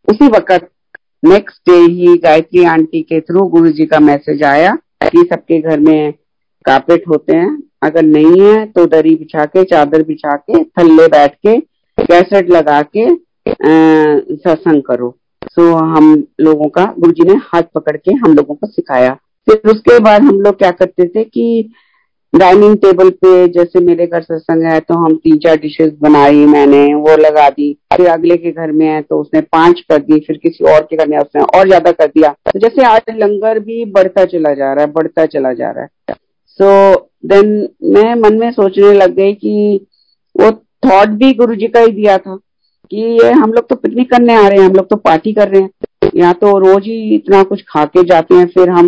उसी वक्त नेक्स्ट डे ही गायत्री आंटी के थ्रू गुरु जी का मैसेज आया कि सबके घर में कापेट होते हैं। अगर नहीं है तो दरी बिछा के चादर बिछा के थल्ले बैठ के कैसेट लगा के सत्संग करो। सो हम लोगों का गुरु जी ने हाथ पकड़ के हम लोगों को सिखाया। फिर उसके बाद हम लोग क्या करते थे कि डाइनिंग टेबल पे, जैसे मेरे घर सत्संग है तो हम तीन चार डिशेस बनाई मैंने, वो लगा दी। फिर अगले के घर में है तो उसने पाँच कर दी, फिर किसी और के घर में उसने और ज़्यादा कर दिया। तो जैसे आज लंगर भी बढ़ता चला जा रहा है, बढ़ता चला जा रहा है। सो देन मैं मन में सोचने लग गई कि वो थॉट भी गुरु जी का ही दिया था कि ये हम लोग तो पिकनिक करने आ रहे हैं हम लोग तो पार्टी कर रहे हैं। यहाँ तो रोज ही इतना कुछ खा के जाते हैं फिर हम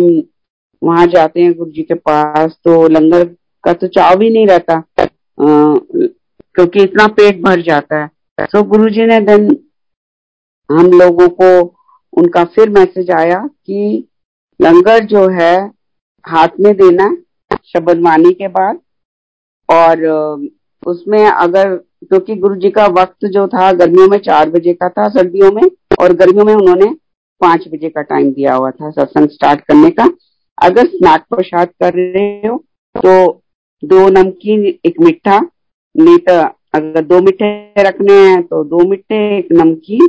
वहाँ जाते हैं गुरु जी के पास तो लंगर का तो चाव भी नहीं रहता आ, क्योंकि इतना पेट भर जाता है। तो गुरु जी ने देन हम लोगों को उनका फिर मैसेज आया कि लंगर जो है हाथ में देना है शब्द वाणी के बाद। और उसमें अगर, क्योंकि गुरु जी का वक्त जो था, गर्मियों में चार बजे का था सर्दियों में, और गर्मियों में उन्होंने पाँच बजे का टाइम दिया हुआ था सत्संग स्टार्ट करने का। अगर स्नैक प्रसाद कर रहे हो तो दो नमकीन, एक मिठा, नहीं तो अगर दो मिठे रखने हैं तो दो मिठे, एक नमकीन,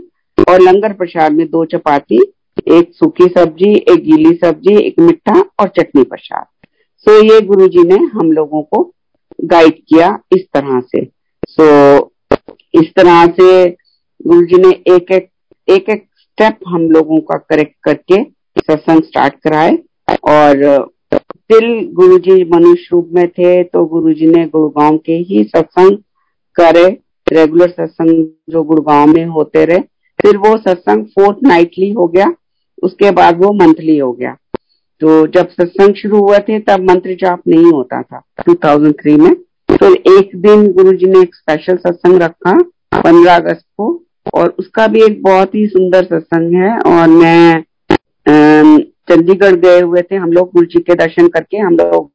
और लंगर प्रसाद में दो चपाती, एक सूखी सब्ज़ी, एक गीली सब्ज़ी, एक मिठा, और चटनी प्रसाद। सो ये गुरु जी ने हम लोगों को गाइड किया इस तरह से। सो इस तरह से गुरु जी ने एक एक एक एक स्टेप हम लोगों का करेक्ट करके सत्संग स्टार्ट कराए। और फिर गुरु जी मनुष्य रूप में थे तो गुरु जी ने गुड़गांव के ही सत्संग करे। रेगुलर सत्संग जो गुड़गांव में होते रहे। फिर वो सत्संग फोर्थ नाइटली हो गया। उसके बाद वो मंथली हो गया। तो जब सत्संग शुरू हुए थे, तब मंत्र जाप नहीं होता था। 2003 में। तो एक दिन गुरु जी ने एक स्पेशल सत्संग रखा, पंद्रह अगस्त को, और उसका भी एक बहुत ही सुंदर सत्संग है, और मैं चंडीगढ़ गए हुए थे। हम लोग गुरु जी के दर्शन करके हम लोग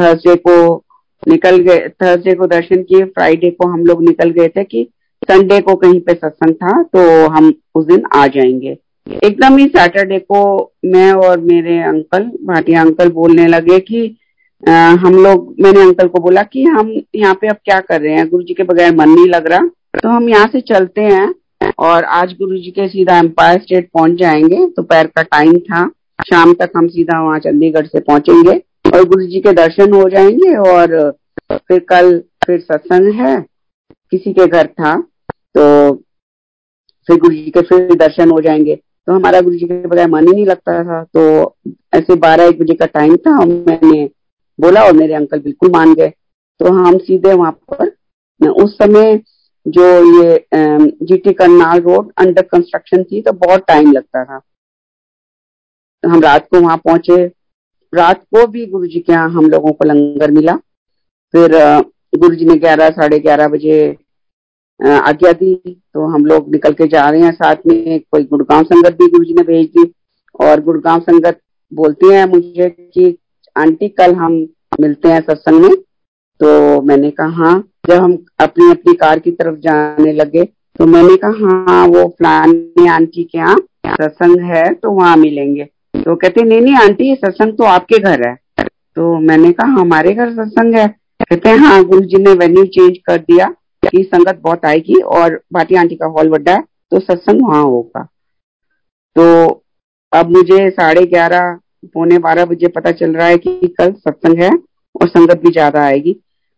थर्सडे को निकल गए थर्सडे को दर्शन किए फ्राइडे को हम लोग निकल गए थे कि संडे को कहीं पे सत्संग था तो हम उस दिन आ जाएँगे। एकदम ही सैटरडे को मैं और मेरे अंकल भाटिया अंकल बोलने लगे कि आ, हम लोग मैंने अंकल को बोला कि हम यहाँ पे अब क्या कर रहे हैं? गुरु जी के बगैर मन नहीं लग रहा। तो हम यहाँ से चलते हैं और आज गुरु जी के सीधा एम्पायर स्टेट पहुँच जाएँगे। दोपहर का टाइम था। शाम तक हम सीधा वहाँ चंडीगढ़ से पहुँचेंगे और गुरु जी के दर्शन हो जाएँगे और फिर कल फिर सत्संग है। किसी के घर था। तो फिर गुरु जी के फिर दर्शन हो जाएँगे। तो हमारा गुरु जी के बगैर मन ही नहीं लगता था। तो ऐसे बारह एक बजे का टाइम था मैंने बोला और मेरे अंकल बिल्कुल मान गए। तो हम सीधे वहाँ पर उस समय जो ये GT Karnal road under construction थी तो बहुत टाइम लगता था। हम रात को वहाँ पहुँचे। रात को भी गुरु जी के यहाँ हम लोगों को लंगर मिला। फिर गुरु जी ने ग्यारह, साढ़े ग्यारह बजे आज्ञा दी तो हम लोग निकल के जा रहे हैं साथ में। कोई गुड़गांव संगत भी गुरु जी ने भेज दी। और गुड़गांव संगत बोलती हैं मुझे कि, आंटी, कल हम मिलते हैं सत्संग में। तो मैंने कहा हाँ। जब हम अपनी अपनी कार की तरफ़ जाने लगे तो मैंने कहा हाँ वो फलानी आंटी के यहाँ सत्संग है तो वहाँ मिलेंगे। तो कहते, नहीं नहीं आंटी, ये सत्संग तो आपके घर है। तो मैंने कहा, हमारे घर सत्संग है। कहते, हैं हाँ गुरु जी ने वेन्यू चेंज कर दिया। कि संगत बहुत आएगी और भाटी आंटी का हॉल बड़ा है तो सत्संग वहाँ होगा। तो अब मुझे साढ़े ग्यारह, पौने बारह बजे पता चल रहा है कि कल सत्संग है और संगत भी ज़्यादा आएगी।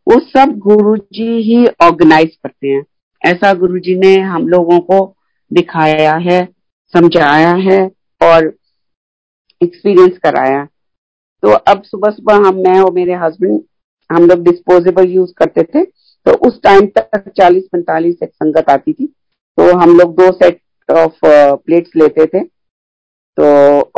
वो सब गुरु जी ही ऑर्गेनाइज करते हैं। ऐसा गुरु जी ने हम लोगों को दिखाया है, समझाया है और एक्सपीरियंस कराया। तो अब सुबह सुबह हम, मैं और मेरे हस्बैंड हम लोग डिस्पोजेबल यूज़ करते थे। तो उस टाइम तक चालीस, पैंतालीस एक संगत आती थी। तो हम लोग दो सेट ऑफ़ प्लेट्स लेते थे। तो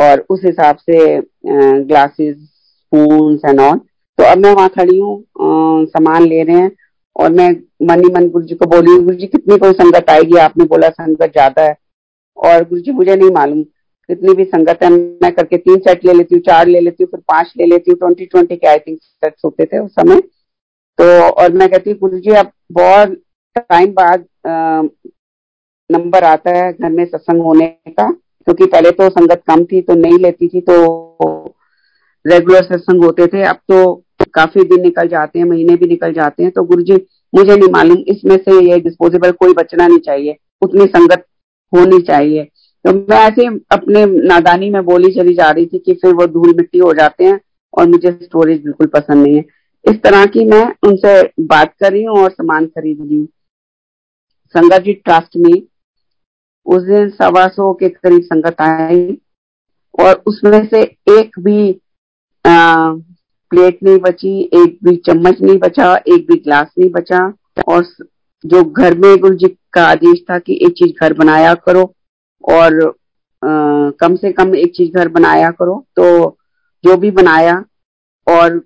और उस हिसाब से ग्लासेस स्पून एंड ऑल तो अब मैं वहाँ खड़ी हूँ सामान ले रहे हैं। और मैं मनी मन गुरु जी को बोली गुरु जी कितनी कोई संगत आएगी? आपने बोला, संगत ज़्यादा है। और गुरु जी मुझे नहीं मालूम, कितनी भी संगत है। मैं करके तीन सेट ले लेती हूँ, चार ले लेती हूँ, फिर पाँच ले लेती हूँ ट्वेंटी ट्वेंटी के आई थिंक सेट्स होते थे उस समय। तो और मैं कहती हूँ गुरु जी, अब बहुत टाइम बाद नंबर आता है घर में सत्संग होने का, क्योंकि पहले तो संगत कम थी तो नहीं लेती थी तो रेगुलर सत्संग होते थे। अब तो काफ़ी दिन निकल जाते हैं, महीने भी निकल जाते हैं तो गुरु जी, मुझे नहीं मालूम, इसमें से ये डिस्पोजेबल कोई बचना नहीं चाहिए, उतनी संगत होनी चाहिए। तो मैं ऐसे अपने नादानी में बोली चली जा रही थी कि फिर वो धूल मिट्टी हो जाते हैं और मुझे स्टोरेज बिल्कुल पसंद नहीं है। इस तरह की मैं उनसे बात कर रही हूँ और सामान खरीद रही हूँ। संगत जी ट्रस्ट में उस दिन सवा सौ के करीब संगत आई और उसमें से एक भी आ, प्लेट नहीं बची एक भी चम्मच नहीं बचा एक भी ग्लास नहीं बचा और जो घर में गुरु जी का आदेश था कि एक चीज़ घर बनाया करो और आ, कम से कम एक चीज़ घर बनाया करो तो जो भी बनाया और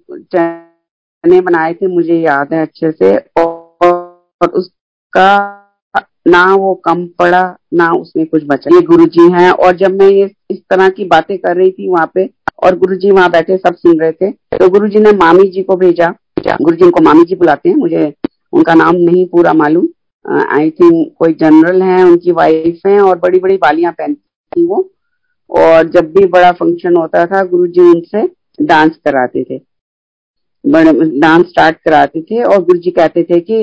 चने बनाए थे मुझे याद है अच्छे से। और, और उसका ना वो कम पड़ा ना उसमें कुछ बचा। ये गुरु जी है और जब मैं ये इस तरह की बातें कर रही थी वहाँ पे और गुरु जी वहाँ बैठे सब सुन रहे थे तो गुरु जी ने मामी जी को भेजा। गुरु जी उनको मामी जी बुलाते हैं मुझे उनका नाम नहीं पूरा मालूम। आई थिंक कोई जनरल है उनकी वाइफ है और बड़ी बड़ी बालियाँ पहनती थी वो। और जब भी बड़ा फ़ंक्शन होता था गुरु जी उनसे डांस कराते थे। डांस स्टार्ट कराते थे और गुरु जी कहते थे कि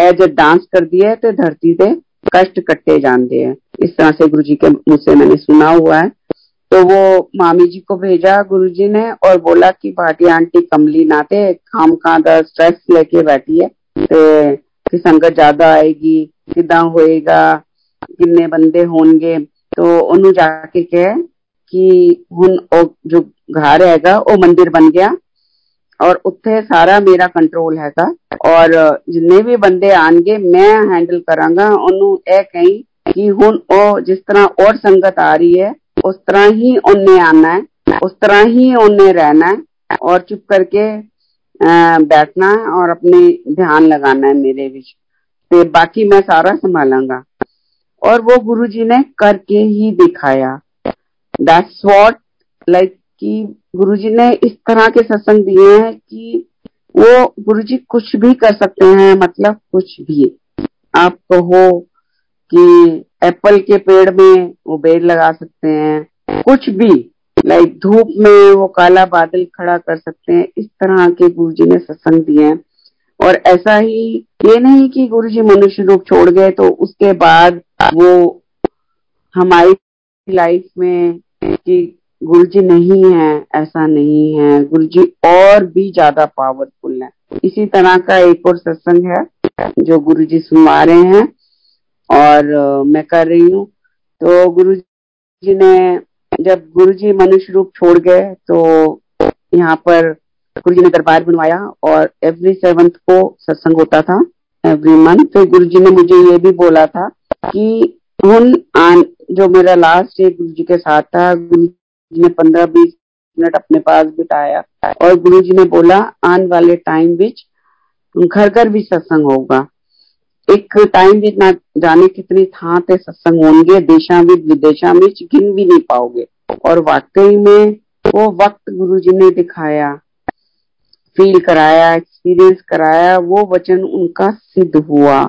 एज ए डांस कर दिया तो धरती पे कष्ट कट्टे जानते हैं इस तरह से गुरु जी के मुझसे मैंने सुना हुआ है तो वो मामी जी को भेजा गुरु जी ने और बोला कि भाटी आंटी कमली नाते खाम खां स्ट्रेस लेके बैठी है ਤੇ ਕਿ ਸੰਗਤ ਜ਼ਿਆਦਾ ਆਏਗੀ ਕਿਦਾਂ ਹੋਏਗਾ ਕਿੰਨੇ ਬੰਦੇ ਹੋਣਗੇ तो ਉਹਨੂੰ ਜਾ ਕੇ ਕਹੇ ਕਿ ਹੁਣ ਉਹ ਜੋ ਘਰ ਹੈਗਾ ਉਹ ਮੰਦਿਰ ਬਣ ਗਿਆ ਔਰ ਉੱਥੇ ਸਾਰਾ ਮੇਰਾ ਕੰਟਰੋਲ ਹੈਗਾ ਔਰ ਜਿੰਨੇ ਵੀ ਬੰਦੇ ਆਣਗੇ ਮੈਂ ਹੈਂਡਲ ਕਰਾਂਗਾ ਉਹਨੂੰ ਇਹ ਕਹੀਂ ਕਿ ਹੁਣ ਉਹ ਜਿਸ ਤਰ੍ਹਾਂ ਔਰ ਸੰਗਤ ਆ ਰਹੀ ਹੈ ਉਸ ਤਰ੍ਹਾਂ ਹੀ ਉਹਨੇ ਆਣਾ ਹੈ ਉਸ ਤਰ੍ਹਾਂ ਹੀ ਉਹਨੇ ਰਹਿਣਾ ਹੈ और चुप करके बैठना है और अपने ध्यान लगाना है मेरे बीच तो बाकी मैं सारा संभालांगा और वो गुरु जी ने करके ही दिखाया दैट्स व्हाट लाइक कि गुरु जी ने इस तरह के सत्संग दिए हैं कि वो गुरु जी कुछ भी कर सकते हैं मतलब कुछ भी। आप कहो कि एप्पल के पेड़ में वो बेड़ लगा सकते हैं, कुछ भी। लाइक धूप में वो काला बादल खड़ा कर सकते हैं, इस तरह के गुरु जी ने सत्संग दिए हैं। और ऐसा ही ये नहीं कि गुरु जी मनुष्य रूप छोड़ गए तो उसके बाद वो हमारी लाइफ में कि गुरु जी नहीं है, ऐसा नहीं है। गुरु जी और भी ज़्यादा पावरफुल है। इसी तरह का एक और सत्संग है, जो गुरु जी सुनवा रहे हैं, और मैं कर रही हूँ। तो गुरु जी ने, जब गुरु जी मनुष्य रूप छोड़ गए तो यहाँ पर गुरु जी ने दरबार बनवाया, और एवरी सेवंथ को सत्संग होता था एवरी मंथ फिर गुरु जी ने मुझे ये भी बोला था कि उन आन जो मेरा लास्ट डे गुरु जी के साथ था, गुरु ने पंद्रह बीस मिनट अपने पास बिताया और गुरु जी ने बोला आने वाले टाइम बिच घर घर भी सत्संग होगा एक टाइम भी ना जाने कितनी ਥਾਂ ਤੇ ਸਤਸੰਗ ਹੋਣਗੇ ਦੇਸ਼ਾਂ ਵਿੱਚ ਵਿਦੇਸ਼ਾਂ ਵਿੱਚ ਗਿਣ ਵੀ ਨਹੀਂ ਪਾਓਗੇ और वाकई में वो वक्त गुरु जी ने दिखाया फील कराया एक्सपीरियंस कराया वो वचन उनका सिद्ध हुआ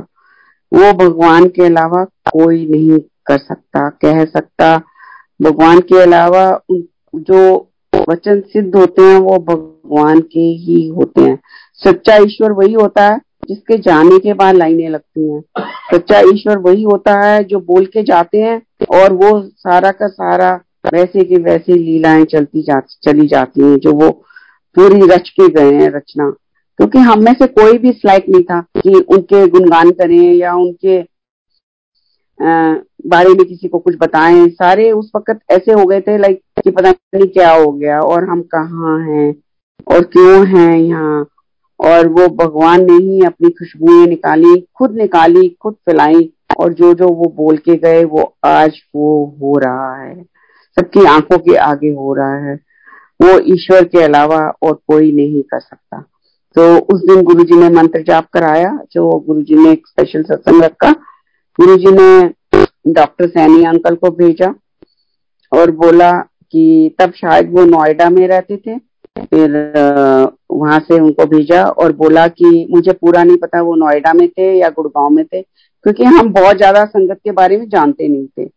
वो भगवान के अलावा कोई नहीं कर सकता कह सकता भगवान के अलावा जो वचन सिद्ध होते हैं, वो भगवान के ही होते हैं। सच्चा ईश्वर वही होता है, जिसके जाने के बाद लाइनें लगती हैं। सच्चा ईश्वर वही होता है, जो बोल के जाते हैं, और वो सारा का सारा वैसे की वैसे लीलाएँ चलती जा, चली जाती हैं, जो वो पूरी रच के गए हैं रचना। क्योंकि हम में से कोई भी लाइक नहीं था कि उनके गुणगान करें या उनके बारे में किसी को कुछ बताएँ। सारे उस वक्त ऐसे हो गए थे लाइक कि पता नहीं क्या हो गया, और हम कहाँ हैं, और क्यों हैं यहाँ। और वो भगवान ने ही अपनी खुशबुएँ निकाली, खुद निकाली, खुद फैलाई, और जो जो वो बोल के गए, वो आज वो हो रहा है। सबकी आँखों के आगे हो रहा है। वो ईश्वर के अलावा और कोई नहीं कर सकता। तो उस दिन गुरु जी ने मंत्र जाप कराया, जो गुरु जी ने एक स्पेशल सत्संग रखा। गुरु जी ने डॉक्टर सैनी अंकल को भेजा और बोला कि तब शायद वो नोएडा में रहते थे। फिर वहाँ से उनको भेजा और बोला कि मुझे पूरा नहीं पता वो नोएडा में थे या गुड़गांव में थे, क्योंकि हम बहुत ज़्यादा संगत के बारे में जानते नहीं थे।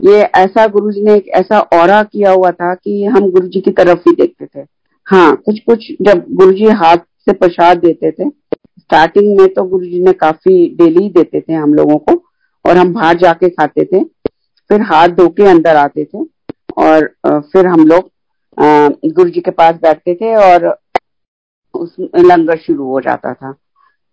ये ऐसा गुरु जी ने एक ऐसा और किया हुआ था कि हम गुरु जी की तरफ़ ही देखते थे। हाँ कुछ कुछ जब गुरु जी हाथ से प्रसाद देते थे स्टार्टिंग में तो गुरु जी ने काफ़ी डेली देते थे हम लोगों को। और हम बाहर जाके खाते थे, फिर हाथ धो के अंदर आते थे और फिर हम लोग गुरु जी के पास बैठते थे और उस लंगर शुरू हो जाता था।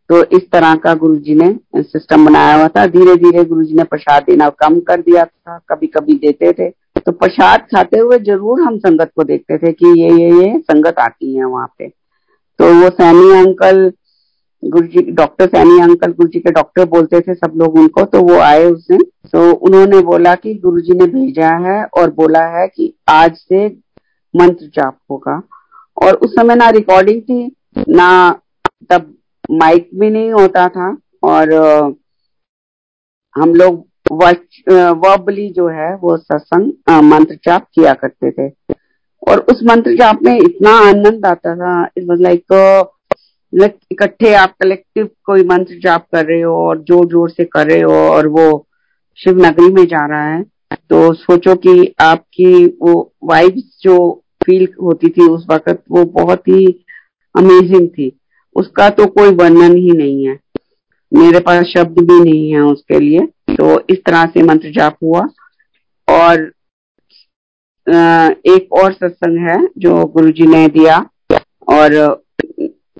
तो इस तरह का गुरु जी ने सिस्टम बनाया हुआ था। धीरे धीरे गुरु जी ने प्रसाद देना कम कर दिया था। कभी कभी देते थे। तो प्रसाद खाते हुए ज़रूर हम संगत को देखते थे कि ये ये ये संगत आती है वहाँ पे। तो वो सैनी अंकल गुरु जी डॉक्टर सैनी अंकल गुरु जी के डॉक्टर बोलते थे सब लोग उनको तो वो आए उस दिन। तो उन्होंने बोला कि गुरु जी ने भेजा है और बोला है कि आज से मंत्र जाप होगा। और उस समय ना रिकॉर्डिंग थी, ना तब माइक भी नहीं होता था और हम लोग वर्बली जो है वो सत्संग मंत्र जाप किया करते थे। और उस मंत्र जाप में इतना आनंद आता था इट वॉज़ लाइक इकट्ठे आप कलेक्टिव कोई मंत्र जाप कर रहे हो और ज़ोर ज़ोर से कर रहे हो और वो शिव नगरी में जा रहा है तो सोचो कि आपकी वो वाइब्स जो फील होती थी उस वक्त वो बहुत ही अमेजिंग थी। उसका तो कोई वर्णन ही नहीं है। मेरे पास शब्द भी नहीं है उसके लिए। तो इस तरह से मंत्र जाप हुआ। और एक और सत्संग है जो गुरुजी ने दिया। और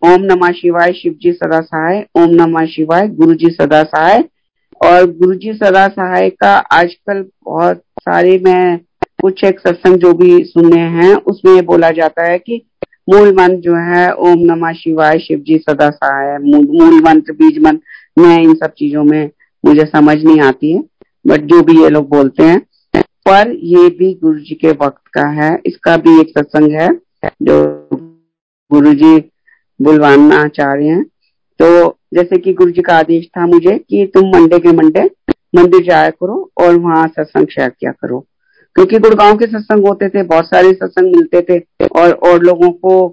ओम नमः शिवाय शिव जी सदा सहाय, ओम नमः शिवाय गुरु जी सदा सहाय। और गुरु जी सदा सहाय का आजकल बहुत सारे मैं कुछ एक सत्संग जो भी सुने हैं, उसमें बोला जाता है कि मूल मंत्र जो है, ओम नमः शिवाय शिव जी सदा सहाय। मूल मंत्र, बीज मंत्र, मैं इन सब चीज़ों में मुझे समझ नहीं आती है, बट जो भी ये लोग बोलते हैं, पर ये भी गुरु जी के वक्त का है। इसका भी एक सत्संग है, जो गुरु जी बुलवाना चाह रहे हैं। तो जैसे कि गुरु जी का आदेश था मुझे कि तुम मंडे के मंडे मंदिर जाया करो और वहाँ सत्संग शेयर किया करो। क्योंकि गुड़गांव के सत्संग होते थे, बहुत सारे सत्संग मिलते थे और और लोगों को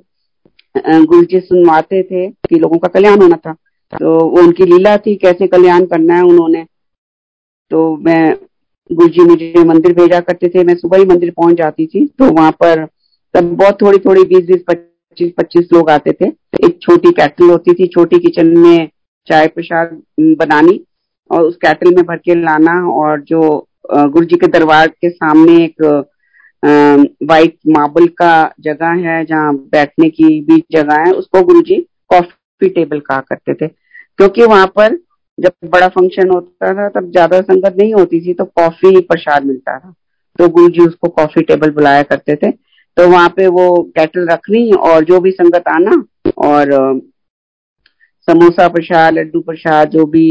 गुरु जी सुनवाते थे कि लोगों का कल्याण होना था। तो उनकी लीला थी, कैसे कल्याण करना है उन्होंने। तो मैं गुरु जी मुझे मंदिर भेजा करते थे, मैं सुबह ही मंदिर पहुँच जाती थी। तो वहाँ पर तब बहुत थोड़ी थोड़ी बीस बीस पच्चीस पच्चीस लोग आते थे। एक छोटी कैटल होती थी, छोटी किचन में चाय प्रसाद बनानी और उस कैटल में भर के लाना और जो गुरु जी के दरबार के सामने एक वाइट मार्बल का जगह है जहाँ बैठने की भी जगह है, उसको गुरु जी कॉफ़ी टेबल कहा करते थे। क्योंकि वहाँ पर जब बड़ा फ़ंक्शन होता था, तब ज़्यादा संगत नहीं होती थी तो कॉफ़ी प्रसाद मिलता था। तो गुरु जी उसको कॉफ़ी टेबल बुलाया करते थे। तो वहाँ पे वो कैटल रखनी और जो भी संगत आना और समोसा प्रसाद लड्डू प्रसाद जो भी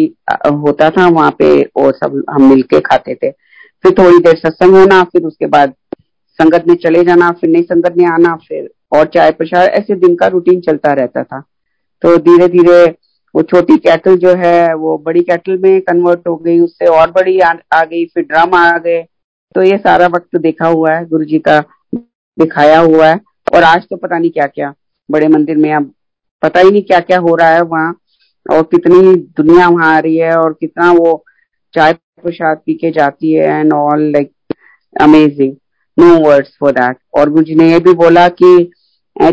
होता था वहाँ पे और सब हम मिलके खाते थे। फिर थोड़ी देर सत्संग होना फिर उसके बाद संगत ने चले जाना फिर नई संगत ने आना फिर और चाय प्रसाद ऐसे दिन का रूटीन चलता रहता था। तो धीरे धीरे वो छोटी कैटल जो है वो बड़ी कैटल में कन्वर्ट हो गई उससे और बड़ी आ, आ गई फिर ड्रम आ गए। तो ये सारा वक्त देखा हुआ है गुरु जी का दिखाया हुआ है। और आज तो पता नहीं क्या क्या बड़े मंदिर में अब पता ही नहीं क्या क्या हो रहा है वहाँ। और कितनी दुनिया वहाँ आ रही है और कितना वो चाय प्रसाद पी के जाती है and all like amazing no words for that और गुरु जी ने ये भी बोला कि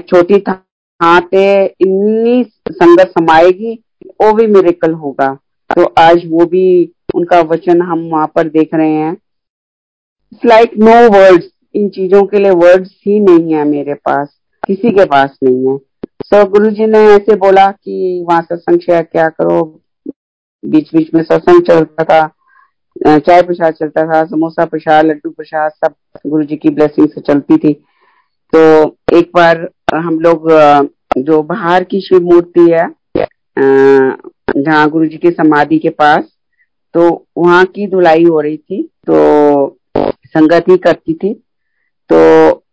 छोटी थाते इतनी संगत समाएगी, वो भी मेरेकल होगा। तो आज वो भी, उनका वचन हम वहाँ पर देख रहे हैं। इट्स लाइक नो वर्ड्स इन चीज़ों के लिए वर्ड्स ही नहीं है मेरे पास किसी के पास नहीं है। सो so, गुरु जी ने ऐसे बोला कि वहाँ सत्संग शेयर क्या करो। बीच बीच में सत्संग चलता था चाय प्रसाद चलता था समोसा प्रसाद लड्डू प्रसाद सब गुरु जी की ब्लेसिंग से चलती थी। तो एक बार हम लोग जो बाहर की शिव मूर्ति है जहाँ गुरु जी की समाधि के पास तो वहाँ की धुलाई हो रही थी तो संगत ही करती थी। तो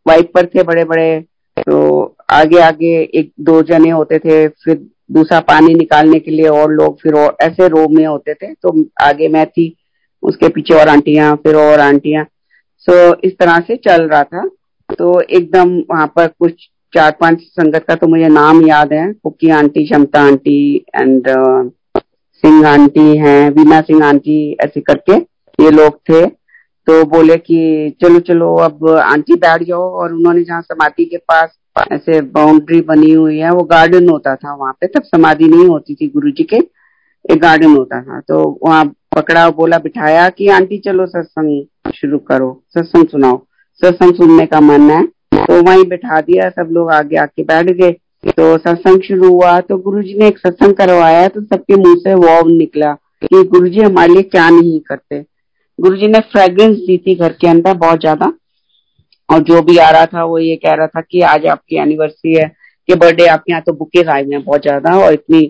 वाइपर थे बड़े बड़े तो आगे आगे एक दो जने होते थे, फिर दूसरा पानी निकालने के लिए और लोग, फिर और ऐसे रो में होते थे तो आगे मैं थी, उसके पीछे और आंटिया, फिर और आंटिया। सो इस तरह से चल रहा था। तो एकदम वहाँ पर कुछ चार पाँच संगत का तो मुझे नाम याद है, Cookie aunty Kshamta aunty and Singh aunty हैं, वीना सिंह आंटी, ऐसे करके ये लोग थे। तो बोले कि चलो चलो, अब आंटी बैठ जाओ। और उन्होंने जहाँ समाधि के पास ऐसे बाउंड्री बनी हुई है, वो गार्डन होता था वहाँ पे। तब समाधि नहीं होती थी गुरु जी के, एक गार्डन होता था। तो वहाँ पकड़ा, बोला, बिठाया कि आंटी, चलो, सत्संग शुरू करो। सत्संग सुनाओ। सत्संग सुनने का मन है तो वहीं बिठा दिया। सब लोग आगे आके बैठ गए। तो सत्संग शुरू हुआ। तो गुरु जी ने एक सत्संग करवाया तो सबके मुँह से वो निकला कि गुरु जी हमारे लिए क्या नहीं करते। गुरु जी ने फ्रेग्रेंस दी थी घर के अंदर बहुत ज़्यादा। और जो भी आ रहा था वो ये कह रहा था कि आज आपकी एनिवर्सरी है कि बर्थडे आपके यहाँ तो बुके आए हुए हैं बहुत ज़्यादा और इतनी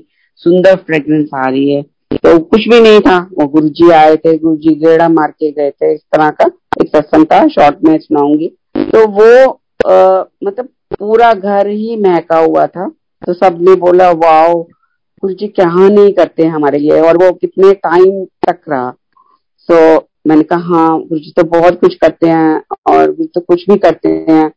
सुंदर फ्रेग्रेंस आ रही है। तो कुछ भी नहीं था वो गुरु जी आए थे गुरु जी गेड़ा मार के गए थे इस तरह का एक सत्संग था शॉर्ट में सुनाऊँगी। तो वो आ, मतलब पूरा घर ही महका हुआ था। तो सबने बोला वाओ गुरु जी क्या नहीं करते हमारे लिए? और वो कितने टाइम तक रहा। सो मैंने कहा हाँ गुरु जी तो बहुत कुछ करते हैं और तो कुछ भी करते हैं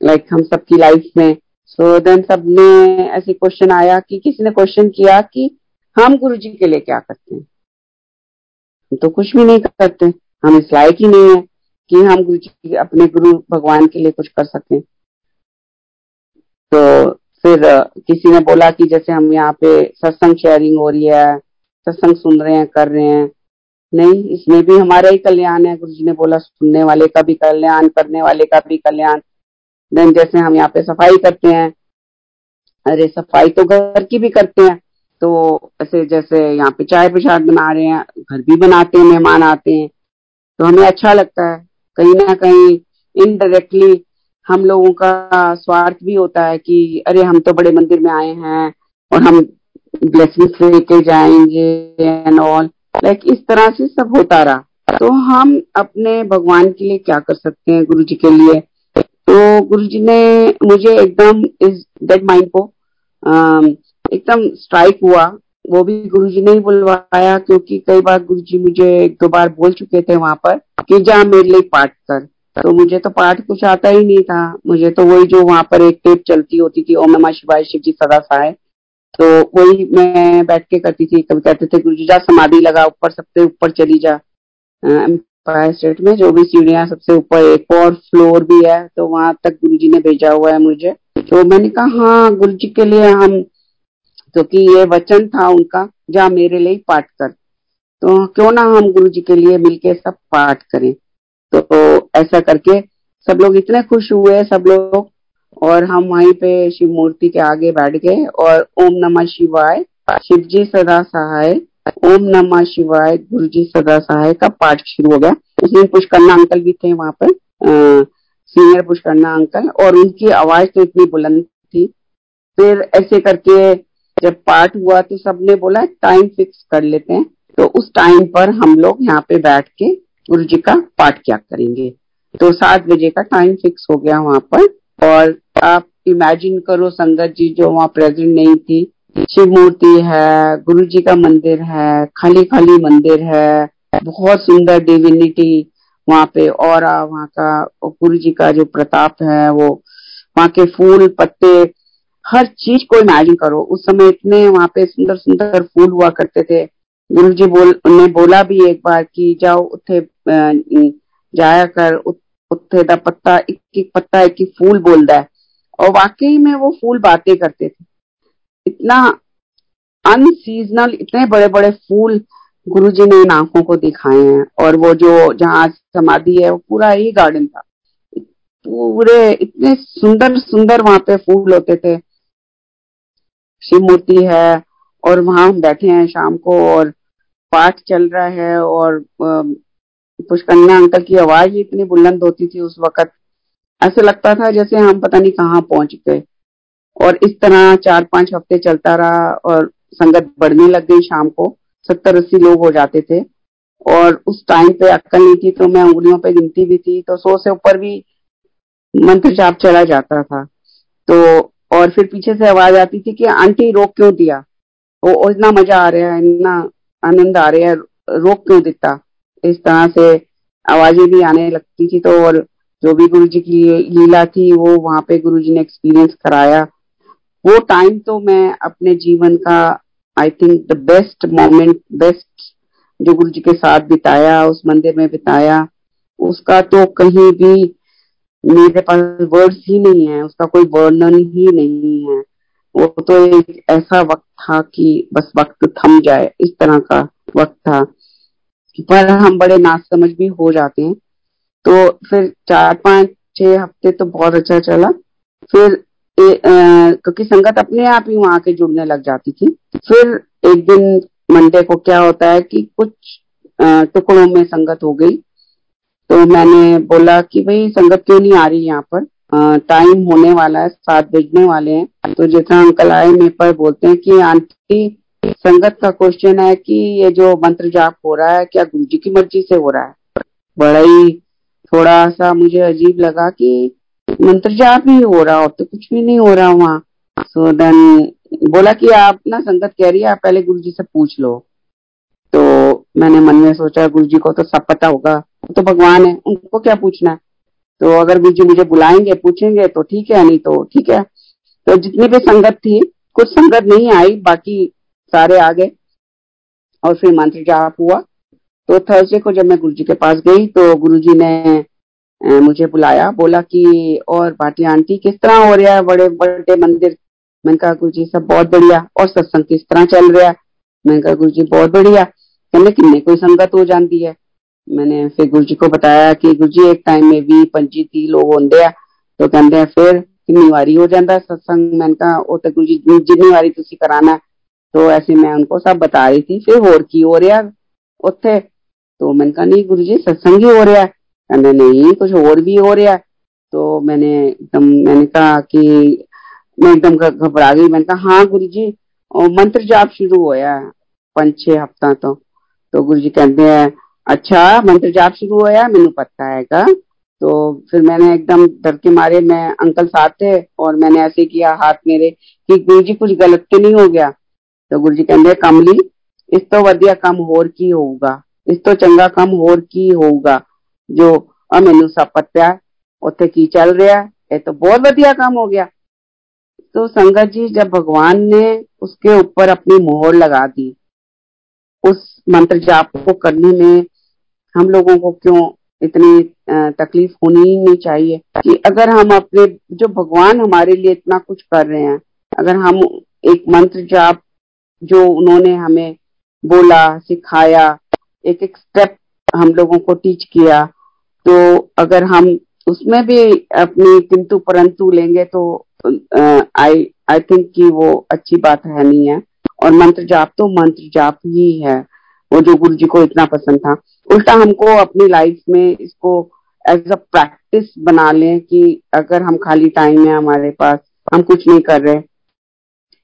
लाइक हम सबकी लाइफ में. सो देन सबने ऐसे क्वेश्चन आया कि किसी ने क्वेश्चन किया कि हम गुरु जी के लिए क्या करते हैं? हम तो कुछ भी नहीं करते, हम इस लायक ही नहीं है कि हम गुरु जी अपने गुरु भगवान के लिए कुछ कर सकें। तो फिर किसी ने बोला कि जैसे हम यहाँ पे सत्संग शेयरिंग हो रही है, सत्संग सुन रहे हैं, कर रहे हैं नहीं, इसमें भी हमारा ही कल्याण है। गुरु जी ने बोला, सुनने वाले का भी कल्याण, करने वाले का भी कल्याण। देन जैसे हम यहाँ पे सफ़ाई करते हैं, अरे सफ़ाई तो घर की भी करते हैं। तो ऐसे जैसे यहाँ पे चाय प्रसाद बना रहे हैं, घर भी बनाते हैं, मेहमान आते हैं। तो हमें अच्छा लगता है। कहीं ना कहीं इनडायरेक्टली हम लोगों का स्वार्थ भी होता है कि, अरे हम तो बड़े मंदिर में आए हैं और हम ब्लेसिंग्स लेके जाएँगे एंड ऑल लाइक इस तरह से सब होता रहा। तो हम अपने भगवान के लिए क्या कर सकते हैं गुरु जी के लिए? तो गुरु जी ने मुझे एकदम इस डेड माइंड को एकदम स्ट्राइक हुआ। वो भी गुरु जी ने ही बुलवाया, क्योंकि कई बार गुरु जी मुझे एक दो बार बोल चुके थे वहाँ पर कि जा मेरे लिए पाठ कर। तो मुझे तो पाठ कुछ आता ही नहीं था। मुझे तो वही जो वहाँ पर एक टेप चलती होती थी, ओम नमः शिवाय शिव जी सदा सहाय। तो वही मैं बैठ के करती थी कभी कहते थे, गुरु जी समाधि लगा, ऊपर सबसे ऊपर चली जा। एम्पायर स्टेट में, जो भी सीढ़ियाँ सबसे ऊपर, एक और फ्लोर भी है तो वहाँ तक गुरु जी ने भेजा हुआ है मुझे। तो मैंने कहा हाँ गुरु जी के लिए हम क्योंकि तो ये वचन था उनका, जा, मेरे लिए पाठ कर। तो क्यों ना हम गुरु जी के लिए मिलके सब पाठ करें। तो ऐसा करके सब लोग इतने खुश हुए, सब लोग और हम वहीं पे शिव मूर्ति के आगे बैठ गए और ओम नमः शिवाय शिव जी सदा सहाय, ओम नमः शिवाय गुरु जी सदा सहाय का पाठ शुरू हो गया। उसमें दिन पुष्करना अंकल भी थे वहाँ पर सीनियर पुष्करना अंकल, और उनकी आवाज़ तो इतनी बुलंद थी। फिर ऐसे करके जब पाठ हुआ तो सबने बोला टाइम फिक्स कर लेते हैं। तो उस टाइम पर हम लोग यहाँ पे बैठ के गुरु जी का पाठ क्या करेंगे। तो सात बजे का टाइम फिक्स हो गया वहाँ पर, और आप इमेजिन करो संगत जी जो वहाँ प्रेजेंट नहीं थी। शिव मूर्ति है गुरु जी का मंदिर है खाली खाली मंदिर है। बहुत सुंदर डिविनिटी वहाँ पे और वहाँ का गुरु जी का जो प्रताप है वो वहाँ के फूल, पत्ते, हर चीज़ को इमेजिन करो। उस समय इतने वहाँ पे सुंदर सुंदर फूल हुआ करते थे। गुरु जी बोल ने बोला भी एक बार कि जाओ उत्थे जाया कर उत्थे दा पत्ता एक एक पत्ता एक एक फूल बोलता है। और वाकई में वो फूल बातें करते थे। इतना अनसीजनल इतने बड़े बड़े फूल गुरु जी ने इन आँखों को दिखाए हैं और वो जो जहाँ समाधि है, वो पूरा ही गार्डन था। पूरे, इतने सुंदर सुंदर वहाँ पे फूल होते थे। शिव मूर्ति है और वहाँ हम बैठे हैं शाम को और पाठ चल रहा है और पुष्कन्या अंकल की आवाज़ ही इतनी बुलंद होती थी उस वक्त। ऐसे लगता था जैसे हम पता नहीं कहाँ पहुँच गए। और इस तरह चार पाँच हफ़्ते चलता रहा और संगत बढ़ने लग गई शाम को। सत्तर अस्सी लोग हो जाते थे। और उस टाइम पे अक्कल नहीं थी तो मैं उंगलियों पे गिनती भी थी तो सौ से ऊपर भी मंत्र जाप चला जाता था। तो और फिर पीछे से आवाज़ आती थी कि आंटी रोक क्यों दिया? वो इतना मज़ा आ रहा है, इतना आनंद आ रहा है, रोक क्यों देता? इस तरह से आवाज़ें भी आने लगती थी तो और जो भी गुरु जी की लीला थी, वो वहाँ पे गुरु जी ने एक्सपीरियंस कराया। वो टाइम तो मैं अपने जीवन का I think the best moment best जो गुरु जी के साथ बिताया, उस मंदिर में बिताया, उसका तो कहीं भी मेरे पास वर्ड्स ही नहीं है, उसका कोई वर्णन ही नहीं है। वो तो एक ऐसा वक्त था कि बस वक्त थम जाए, इस तरह का वक्त था। पर हम बड़े नाच समझ भी हो जाते हैं। तो फिर चार पाँच छह हफ़्ते तो बहुत अच्छा चला। फिर ए, आ, क्योंकि संगत अपने आप ही वहाँ के जुड़ने लग जाती थी। फिर एक दिन मंडे को क्या होता है कि कुछ टुकड़ों में संगत हो गई। तो मैंने बोला कि भाई संगत क्यों नहीं आ रही यहाँ पर? टाइम होने वाला है सात बजने वाले हैं। तो जैसा अंकल आए मेरे पर बोलते हैं कि आंटी संगत का क्वेश्चन है कि ये जो मंत्र जाप हो रहा है क्या गुरु जी की मर्ज़ी से हो रहा है? बड़ा ही थोड़ा सा मुझे अजीब लगा कि मंत्र जाप ही हो रहा हो तो कुछ भी नहीं हो रहा वहाँ। सो देन बोला कि आप ना संगत कह रही है, आप पहले गुरु जी से पूछ लो। तो मैंने मन में सोचा गुरु जी को तो सब पता होगा तो भगवान है, उनको क्या पूछना? है तो अगर गुरु जी मुझे बुलाएँगे, पूछेंगे तो ठीक है, नहीं तो ठीक है। तो जितनी भी संगत थी, कुछ संगत नहीं आई, बाकी सारे आ गए और फिर मंत्र जाप हुआ। तो थर्सडे को जब मैं गुरु जी के पास गई तो गुरु जी ने मुझे बुलाया, बोला कि और भाटी आंटी किस तरह हो रहा है, बड़े बड़े मंदिर। मैंने कहा गुरु जी सब बहुत बढ़िया, और सत्संग किस तरह चल रहा है? मैंने कहा गुरु जी बहुत बढ़िया। कहने किन्ने कोई संगत हो जाती है? मैंने फिर गुरु जी को बताया कि गुरु जी एक टाइम में भी पंजी ती लोग होंगे ਆ तो हैं, फिर किन्नी वारी हो जाता है सत्संग? मैंने कहा, वो तो गुरु जी जिन्नी वारी तुसी कराना तो ऐसे मैं उनको सब बता रही थी। फिर होर की हो रहा उत्थे तो मैंने कहा, नहीं गुरु जी, सत्संग ही हो रहा है। कहते नहीं, कुछ और भी हो रहा है। तो मैंने एकदम, मैंने कहा कि, मैं एकदम घबरा गई। मैंने कहा हाँ गुरु जी मंत्र जाप शुरू होया पंज छह हफ़्ता तो। तो गुरु जी कहते हैं अच्छा मंत्र जाप शुरू होया मेनू पता है का तो फिर मैंने एकदम डर के मारे, मैं अंकल साथ थे, और मैंने ऐसे किया हाथ मेरे, कि गुरु जी, कुछ गलत तो नहीं हो गया? तो गुरु जी कहते कमली, इस तो वधिया कम होर की होगा? इस तो चंगा कम की होगा, जो आ मेनू सब पत्या उत्थे की चल रहा है तो बहुत वधिया काम हो गया। तो संगत जी, जब भगवान ने उसके ऊपर अपनी मोहर लगा दी, उस मंत्र जाप को करने में हम लोगों को क्यों इतनी तकलीफ़ होनी ही नहीं चाहिए कि अगर हम अपने, जो भगवान हमारे लिए इतना कुछ कर रहे हैं, अगर हम एक मंत्र जाप जो उन्होंने हमें बोला, सिखाया एक एक स्टेप हम लोगों को टीच किया। तो अगर हम उसमें भी अपनी किंतु परंतु लेंगे तो आई आई थिंक कि वो अच्छी बात है नहीं है। और मंत्र जाप तो मंत्र जाप ही है। वो जो गुरु जी को इतना पसंद था। उल्टा हमको अपनी लाइफ में इसको एज अ प्रैक्टिस बना लें कि अगर हम खाली टाइम है हमारे पास, हम कुछ नहीं कर रहे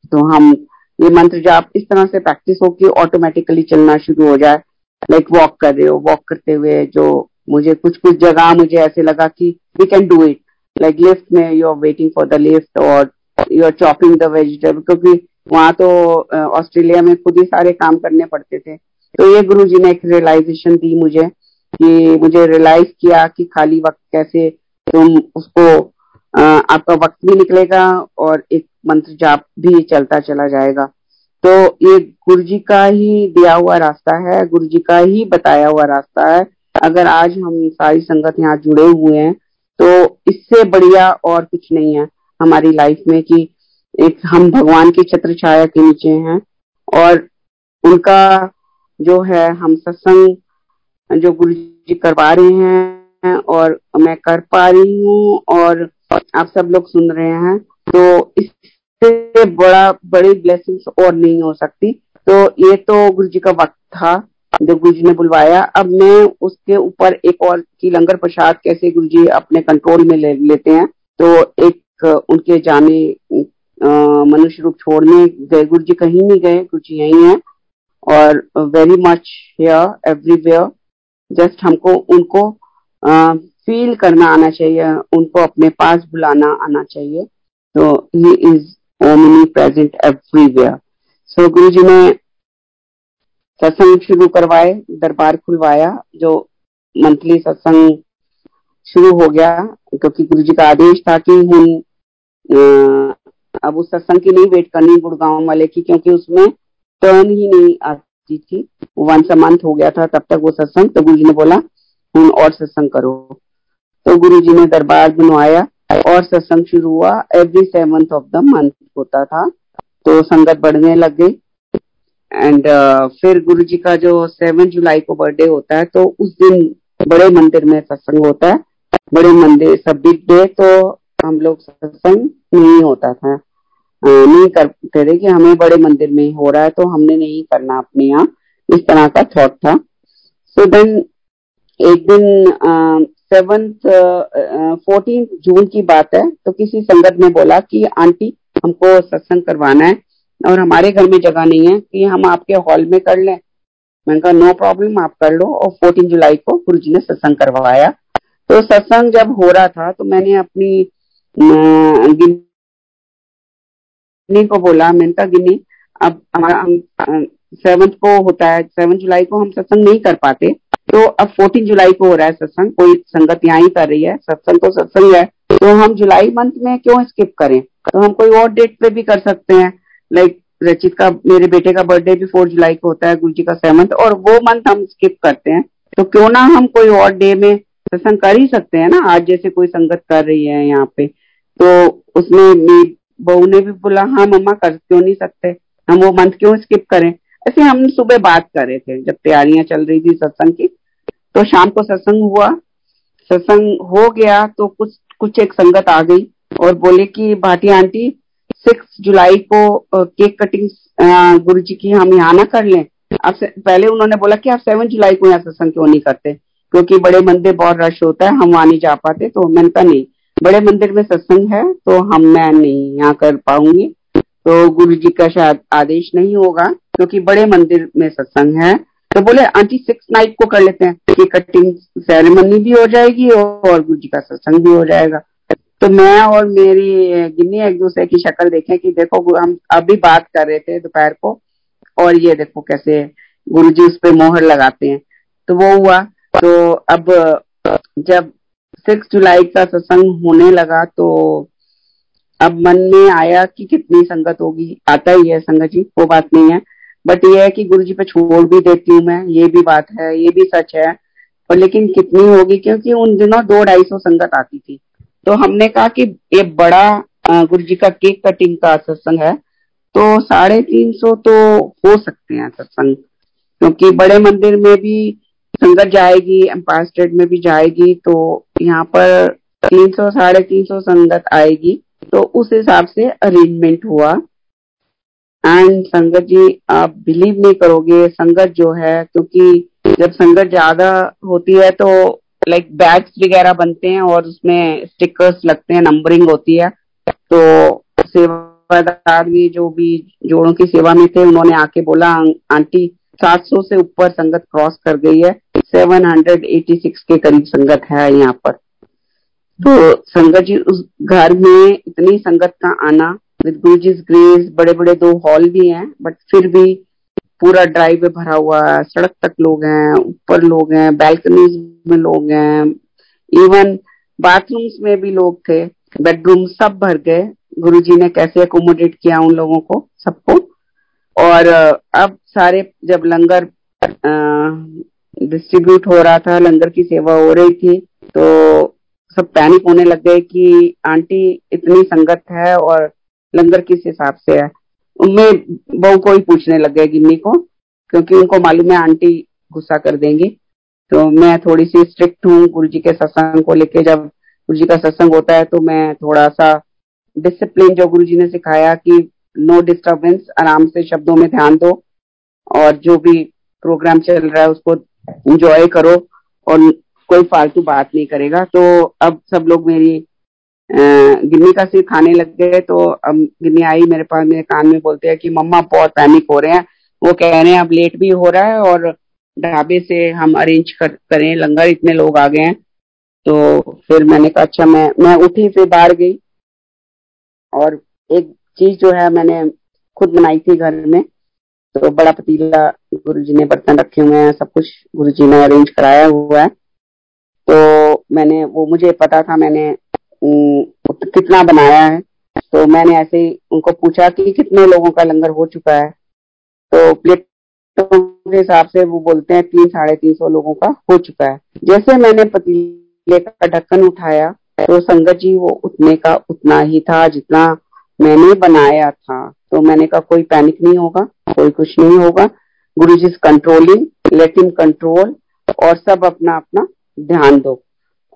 तो हम ये मंत्र जाप इस तरह से प्रैक्टिस हो कि ऑटोमेटिकली चलना शुरू हो जाए। लाइक वॉक कर रहे हो वॉक करते हुए जो मुझे कुछ कुछ जगह मुझे ऐसे लगा कि we can do it like lift में you are waiting for the lift और you are chopping the vegetable क्योंकि वहाँ तो ऑस्ट्रेलिया में खुद ही सारे काम करने पड़ते थे। तो ये गुरु जी ने एक रियलाइजेशन दी मुझे कि मुझे रियलाइज़ किया कि खाली वक्त कैसे तुम उसको आपका वक्त भी निकलेगा और एक मंत्र जाप भी चलता चला जाएगा। तो ये गुरु जी का ही दिया हुआ रास्ता है गुरु जी का ही बताया हुआ रास्ता है। अगर आज हम सारी संगत यहाँ जुड़े हुए हैं तो इससे बढ़िया और कुछ नहीं है हमारी लाइफ में कि एक हम भगवान की छत्र छाया के नीचे हैं और उनका जो है हम सत्संग जो गुरु जी करवा रहे हैं और मैं कर पा रही हूँ और आप सब लोग सुन रहे हैं तो इससे बड़ा बड़ी ब्लेसिंग्स और नहीं हो सकती। तो ये तो गुरु जी का वक्त था जो गुरु जी ने बुलवाया। अब मैं उसके ऊपर एक और की लंगर प्रसाद कैसे गुरु जी अपने कंट्रोल में ले लेते हैं तो एक उनके जाने मनुष्य रूप छोड़ने गए। गुरु जी कहीं नहीं गए गुरु जी यही है। और very much here everywhere just हमको उनको आ, फील करना आना चाहिए उनको अपने पास बुलाना आना चाहिए। तो he is omnipresent everywhere so गुरु जी ने सत्संग शुरू करवाए, दरबार खुलवाया, जो मंथली सत्संग शुरू हो गया, क्योंकि गुरु जी का आदेश था कि हम अब उस सत्संग की नहीं वेट करनी गुड़गांव वाले की, क्योंकि उसमें टर्न ही नहीं आती थी। वन सा मंथ हो गया था, तब तक वो सत्संग तो गुरु जी ने बोला हम और सत्संग करो। तो गुरु जी ने दरबार बनवाया। और सत्संग शुरू हुआ। Every seventh of the month होता था। तो संगत बढ़ने लग गई। एंड uh, फिर गुरु जी का जो सेवन जुलाई को बर्थडे होता है तो उस दिन बड़े मंदिर में सत्संग होता है। बड़े मंदिर सब बिग डे तो हम लोग सत्संग नहीं होता था। नहीं करते थे कि हमें बड़े मंदिर में हो रहा है तो हमने नहीं करना अपने यहाँ। इस तरह का थॉट था। सो so देन एक दिन सेवंथ फोर्टीन जून की बात है तो किसी संगत ने बोला कि, आंटी, हमको सत्संग करवाना है और हमारे घर में जगह नहीं है, कि हम आपके हॉल में कर लें? मैंने कहा, नो प्रॉब्लम, आप कर लो। और फोर्टीन जुलाई को गुरु जी ने सत्संग करवाया। तो सत्संग जब हो रहा था तो मैंने अपनी गिन्नी को बोला, मैंने कहा, गिन्नी, अब हमारा सेवंथ को होता है सेवन जुलाई को हम सत्संग नहीं कर पाते तो अब फोर्टीन जुलाई को हो रहा है सत्संग, कोई संगत यहाँ ही कर रही है, सत्संग तो सत्संग है। तो हम जुलाई मंथ में क्यों स्किप करें? तो हम कोई और डेट पे भी कर सकते हैं। लाइक रचित का, मेरे बेटे का बर्थडे भी फोर जुलाई को होता है, गुरु जी का सेवंथ और वो मंथ हम स्किप करते हैं। तो क्यों ना हम कोई और डे में सत्संग कर ही सकते हैं ना? आज जैसे कोई संगत कर रही है यहाँ पे तो उसमें बहू ने भी बोला हाँ मम्मा, कर क्यों नहीं सकते? हम वो मंथ क्यों स्किप करें? ऐसे हम सुबह बात कर रहे थे, जब तैयारियाँ चल रही थी सत्संग की। तो शाम को सत्संग हुआ। सत्संग हो गया तो कुछ कुछ एक संगत आ गई और बोले कि भाटिया आंटी, सिक्स जुलाई को केक कटिंग गुरु जी की हम यहाँ ना कर लें। अब पहले उन्होंने बोला कि आप सेवन जुलाई को यहाँ सत्संग क्यों नहीं करते? क्योंकि बड़े मंदिर बहुत रश होता है, हम वहाँ नहीं जा पाते तो मैंने कहा, नहीं, बड़े मंदिर में सत्संग है तो हम, मैं नहीं यहाँ कर पाऊँगी। तो गुरु जी का शायद आदेश नहीं होगा, क्योंकि बड़े मंदिर में सत्संग है। तो बोले, आंटी सिक्स नाइट को कर लेते हैं। कि कटिंग सेरेमनी भी हो जाएगी और गुरु जी का सत्संग भी हो जाएगा। तो मैं और मेरी गिन्नी एक दूसरे की शक्ल देखें कि देखो हम अभी बात कर रहे थे दोपहर को और ये देखो कैसे गुरु जी उस पर मोहर लगाते हैं। तो वो हुआ। तो अब, जब सिक्स जुलाई का सत्संग होने लगा तो अब मन में आया कि कितनी संगत होगी। आता ही है संगत जी, वो बात नहीं है। बट ये है कि गुरु जी पे छोड़ भी देती हूँ मैं, ये भी बात है, ये भी सच है। और लेकिन कितनी होगी, क्योंकि उन दिनों दो ढाई सौ संगत आती थी। तो हमने कहा कि ये बड़ा गुरु जी का केक कटिंग का सत्संग है। तो साढ़े तीन सौ तो हो सकते हैं सत्संग, क्योंकि बड़े मंदिर में भी संगत जाएगी एम्पायर स्टेट में भी जाएगी तो यहाँ पर तीन सौ, साढ़े तीन सौ संगत आएगी। तो उस हिसाब से अरेंजमेंट हुआ। एंड संगत जी, आप बिलीव नहीं करोगे, संगत जो है, क्योंकि जब संगत ज़्यादा होती है तो लाइक बैग्स वगैरह बनते हैं और उसमें स्टिकर्स लगते हैं नंबरिंग होती है। तो सेवादार भी, जो भी जोड़ों की सेवा में थे, उन्होंने आके बोला, आंटी 700 से ऊपर संगत क्रॉस कर गई है। 786 के करीब संगत है यहाँ पर। तो संगत जी, उस घर में इतनी संगत का आना विद गुरु जी ग्रेस बड़े बड़े दो हॉल भी हैं बट फिर भी पूरा ड्राइव भरा हुआ है। सड़क तक लोग हैं, ऊपर लोग हैं बैल्कनीज में लोग हैं। इवन बाथरूम्स में भी लोग थे बेडरूम सब भर गए। गुरुजी ने कैसे अकोमोडेट किया उन लोगों को? सबको। और अब सारे जब लंगर डिस्ट्रीब्यूट हो रहा था, लंगर की सेवा हो रही थी तो सब पैनिक होने लग गए कि आंटी इतनी संगत है और लंगर किस हिसाब से है? उनमें बहु को ही पूछने लग गए गिन्नी को, क्योंकि उनको मालूम है आंटी गुस्सा कर देंगी। तो मैं थोड़ी सी स्ट्रिक्ट हूँ गुरु जी के सत्संग को लेके जब गुरु जी का सत्संग होता है तो मैं थोड़ा सा डिसिप्लिन जो गुरु जी ने सिखाया कि नो डिस्टर्बेंस आराम से शब्दों में ध्यान दो और जो भी प्रोग्राम चल रहा है उसको इंजॉय करो और कोई फालतू बात नहीं करेगा। तो अब सब लोग मेरी गिन्नी का सिर खाने लग गए तो अब गिन्नी आई मेरे पास, मेरे कान में बोलते हैं कि मम्मा बहुत पैनिक हो रहे हैं। वो कह रहे हैं, अब लेट भी हो रहा है और ढाबे से हम अरेंज कर, करें, लंगर, इतने लोग आ गए हैं। तो फिर मैंने कहा अच्छा मैं मैं उठी, फिर बाहर गई। और एक चीज़ जो है, मैंने खुद बनाई थी घर में तो बड़ा पतीला गुरु जी ने बर्तन रखे हुए हैं, सब कुछ गुरु जी ने अरेंज कराया हुआ है। तो मैंने, वो मुझे पता था, मैंने कितना बनाया है। तो मैंने ऐसे ही उनको पूछा कि कितने लोगों का लंगर हो चुका है। तो प्लेट के हिसाब से वो बोलते हैं तीन, साढ़े तीन सौ लोगों का हो चुका है। जैसे मैंने पतीले का ढक्कन उठाया तो संगत जी वो उतने का उतना ही था जितना मैंने बनाया था। तो मैंने कहा, कोई पैनिक नहीं होगा, कोई कुछ नहीं होगा। गुरु जी कंट्रोलिंग लेट कंट्रोल और सब अपना अपना ध्यान दो।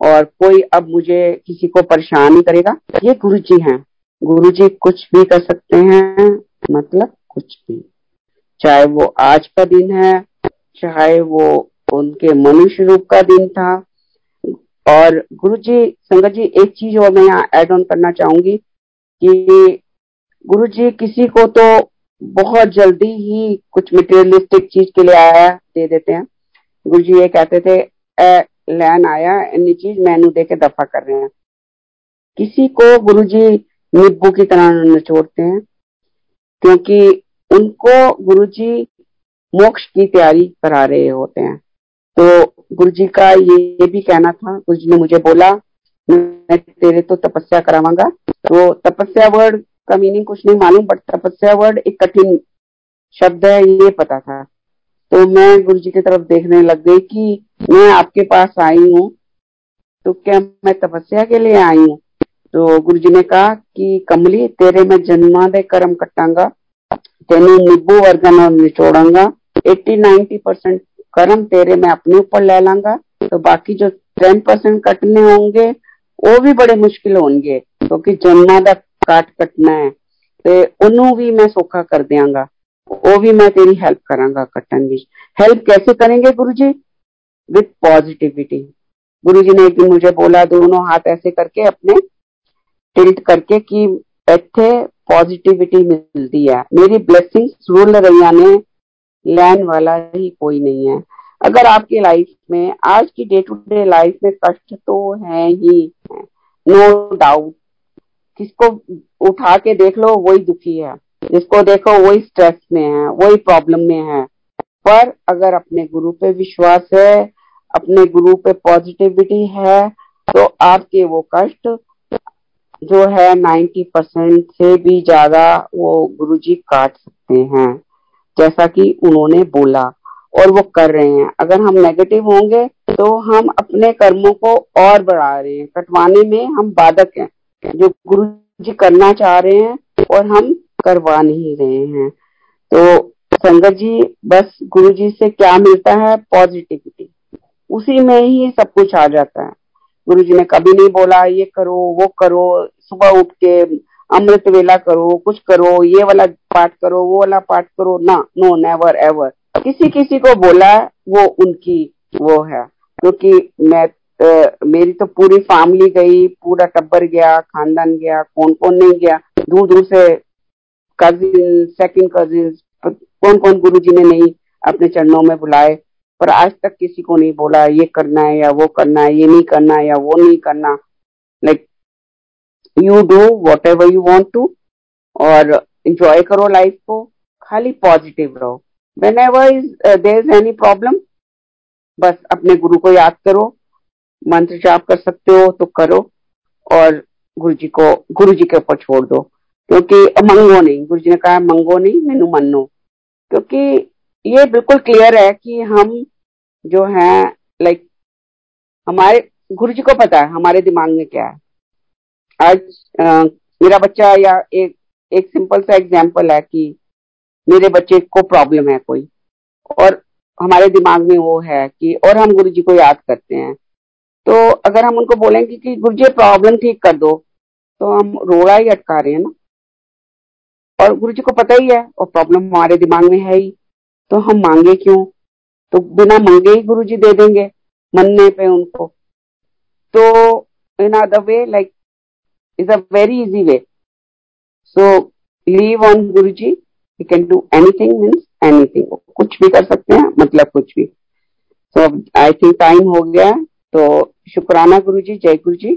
और कोई अब मुझे किसी को परेशान नहीं करेगा। ये गुरु जी हैं। गुरु जी कुछ भी कर सकते हैं मतलब कुछ भी। चाहे वो आज का दिन है, चाहे वो उनके मनुष्य रूप का दिन था। और गुरु जी संगत जी, एक चीज़ और मैं यहाँ एड ऑन करना चाहूँगी कि गुरु जी किसी को तो बहुत जल्दी ही कुछ मटेरियलिस्टिक चीज़ के लिए आया दे देते हैं। गुरु जी ये कहते थे लैन आया इन्नी चीज़ मैनू दे के दफ़ा कर रहे हैं। किसी को गुरु जी नींबू की तरह निचोड़ते हैं क्योंकि उनको गुरु जी मोक्ष की तैयारी करा रहे होते हैं। तो गुरु जी का ये, ये भी कहना था गुरु जी ने मुझे बोला मैं तेरे तो तपस्या करावांगा तो तपस्या वर्ड का मीनिंग कुछ नहीं मालूम बट तपस्या वर्ड एक कठिन शब्द है ये पता था। तो मैं गुरु जी की तरफ देखने लग गई कि मैं आपके पास आई हूँ तो क्या मैं तपस्या के लिए आई हूँ तो गुरु जी ने कहा कि कमली तेरे में जन्मा दे कर्म कटांगा तेन नींबू वर्गन और निचोड़ांगा एट्टी नाइन्टी परसेंट कर्म तेरे में अपने ऊपर ले लांगा तो बाकी जो टेन परसेंट कटने होंगे वो भी बड़े मुश्किल होंगे क्योंकि तो जन्मा का काट कटना है तो ਉਹਨੂੰ भी मैं सौखा कर ਦਿਆਂਗਾ वो भी मैं तेरी हेल्प करांगा, कटन भी हेल्प कैसे करेंगे गुरु जी विथ पॉजिटिविटी गुरु जी ने दिन मुझे बोला, दोनों हाथ ऐसे करके, अपने टिल्ट करके कि ਇੱਥੇ पॉजिटिविटी मिलती है। मेरी ब्लेसिंग रुल रही ने लैन वाला ही कोई नहीं है। अगर आपकी लाइफ में, आज की डे टू डे लाइफ में कष्ट तो है ही नो डाउट किसको उठा के देख लो, वही दुखी है। जिसको देखो, वही स्ट्रेस में है, वही प्रॉब्लम में है। पर अगर अपने गुरु पे विश्वास है, अपने गुरु पे पॉजिटिविटी है तो आपके वो कष्ट जो है 90 परसेंट से भी ज़्यादा वो गुरु जी काट सकते हैं। जैसा कि उन्होंने बोला और वो कर रहे हैं। अगर हम नेगेटिव होंगे तो हम अपने कर्मों को और बढ़ा रहे हैं। कटवाने में हम बाधक हैं। जो गुरु जी करना चाह रहे हैं और हम करवा नहीं रहे हैं। तो संगत जी बस गुरु जी से क्या मिलता है? पॉजिटिविटी उसी में ही सब कुछ आ जाता है। गुरु जी ने कभी नहीं बोला ये करो वो करो सुबह उठ के अमृत वेला करो कुछ करो ये वाला पाठ करो वो वाला पाठ करो। ना नो नेवर एवर किसी किसी को बोला वो उनकी वो है। क्योंकि मैं आ, मेरी तो पूरी फैमिली गई पूरा टब्बर गया खानदान गया कौन कौन नहीं गया। दूर दूर से कजिन सेकंड कजिन कौन कौन गुरु जी ने नहीं अपने चरणों में बुलाए? पर आज तक किसी को नहीं बोला, ये करना है या वो करना है, ये नहीं करना है या वो नहीं करना। Like you do whatever you want to और इंजॉय करो लाइफ को, खाली पॉजिटिव रहो। Whenever is there is any problem बस अपने गुरु को याद करो, मंत्र जाप कर सकते हो तो करो और गुरु जी को गुरु जी के ऊपर छोड़ दो। क्योंकि मंगो नहीं गुरु जी ने कहा मंगो नहीं मैनू मनो क्योंकि ये बिल्कुल क्लियर है कि हम जो है लाइक हमारे गुरु जी को पता है हमारे दिमाग में क्या है। आज आ, मेरा बच्चा या एक एक सिंपल सा एग्ज़ाम्पल है कि मेरे बच्चे को प्रॉब्लम है कोई और हमारे दिमाग में वो है कि और हम गुरु जी को याद करते हैं। तो अगर हम उनको बोलेंगे कि गुरु जी प्रॉब्लम ठीक कर दो तो हम रोड़ा ही अटका रहे हैं ना। और गुरु जी को पता ही है, और प्रॉब्लम हमारे दिमाग में है ही। तो हम मांगे क्यों? तो बिना मांगे ही गुरु जी दे देंगे, मनने पे उनको। तो in other way like is a very easy way so leave on guru ji you can do anything means anything कुछ भी कर सकते हैं मतलब कुछ भी। सो आई थिंक टाइम हो गया तो शुक्राना गुरु जी जय गुरु जी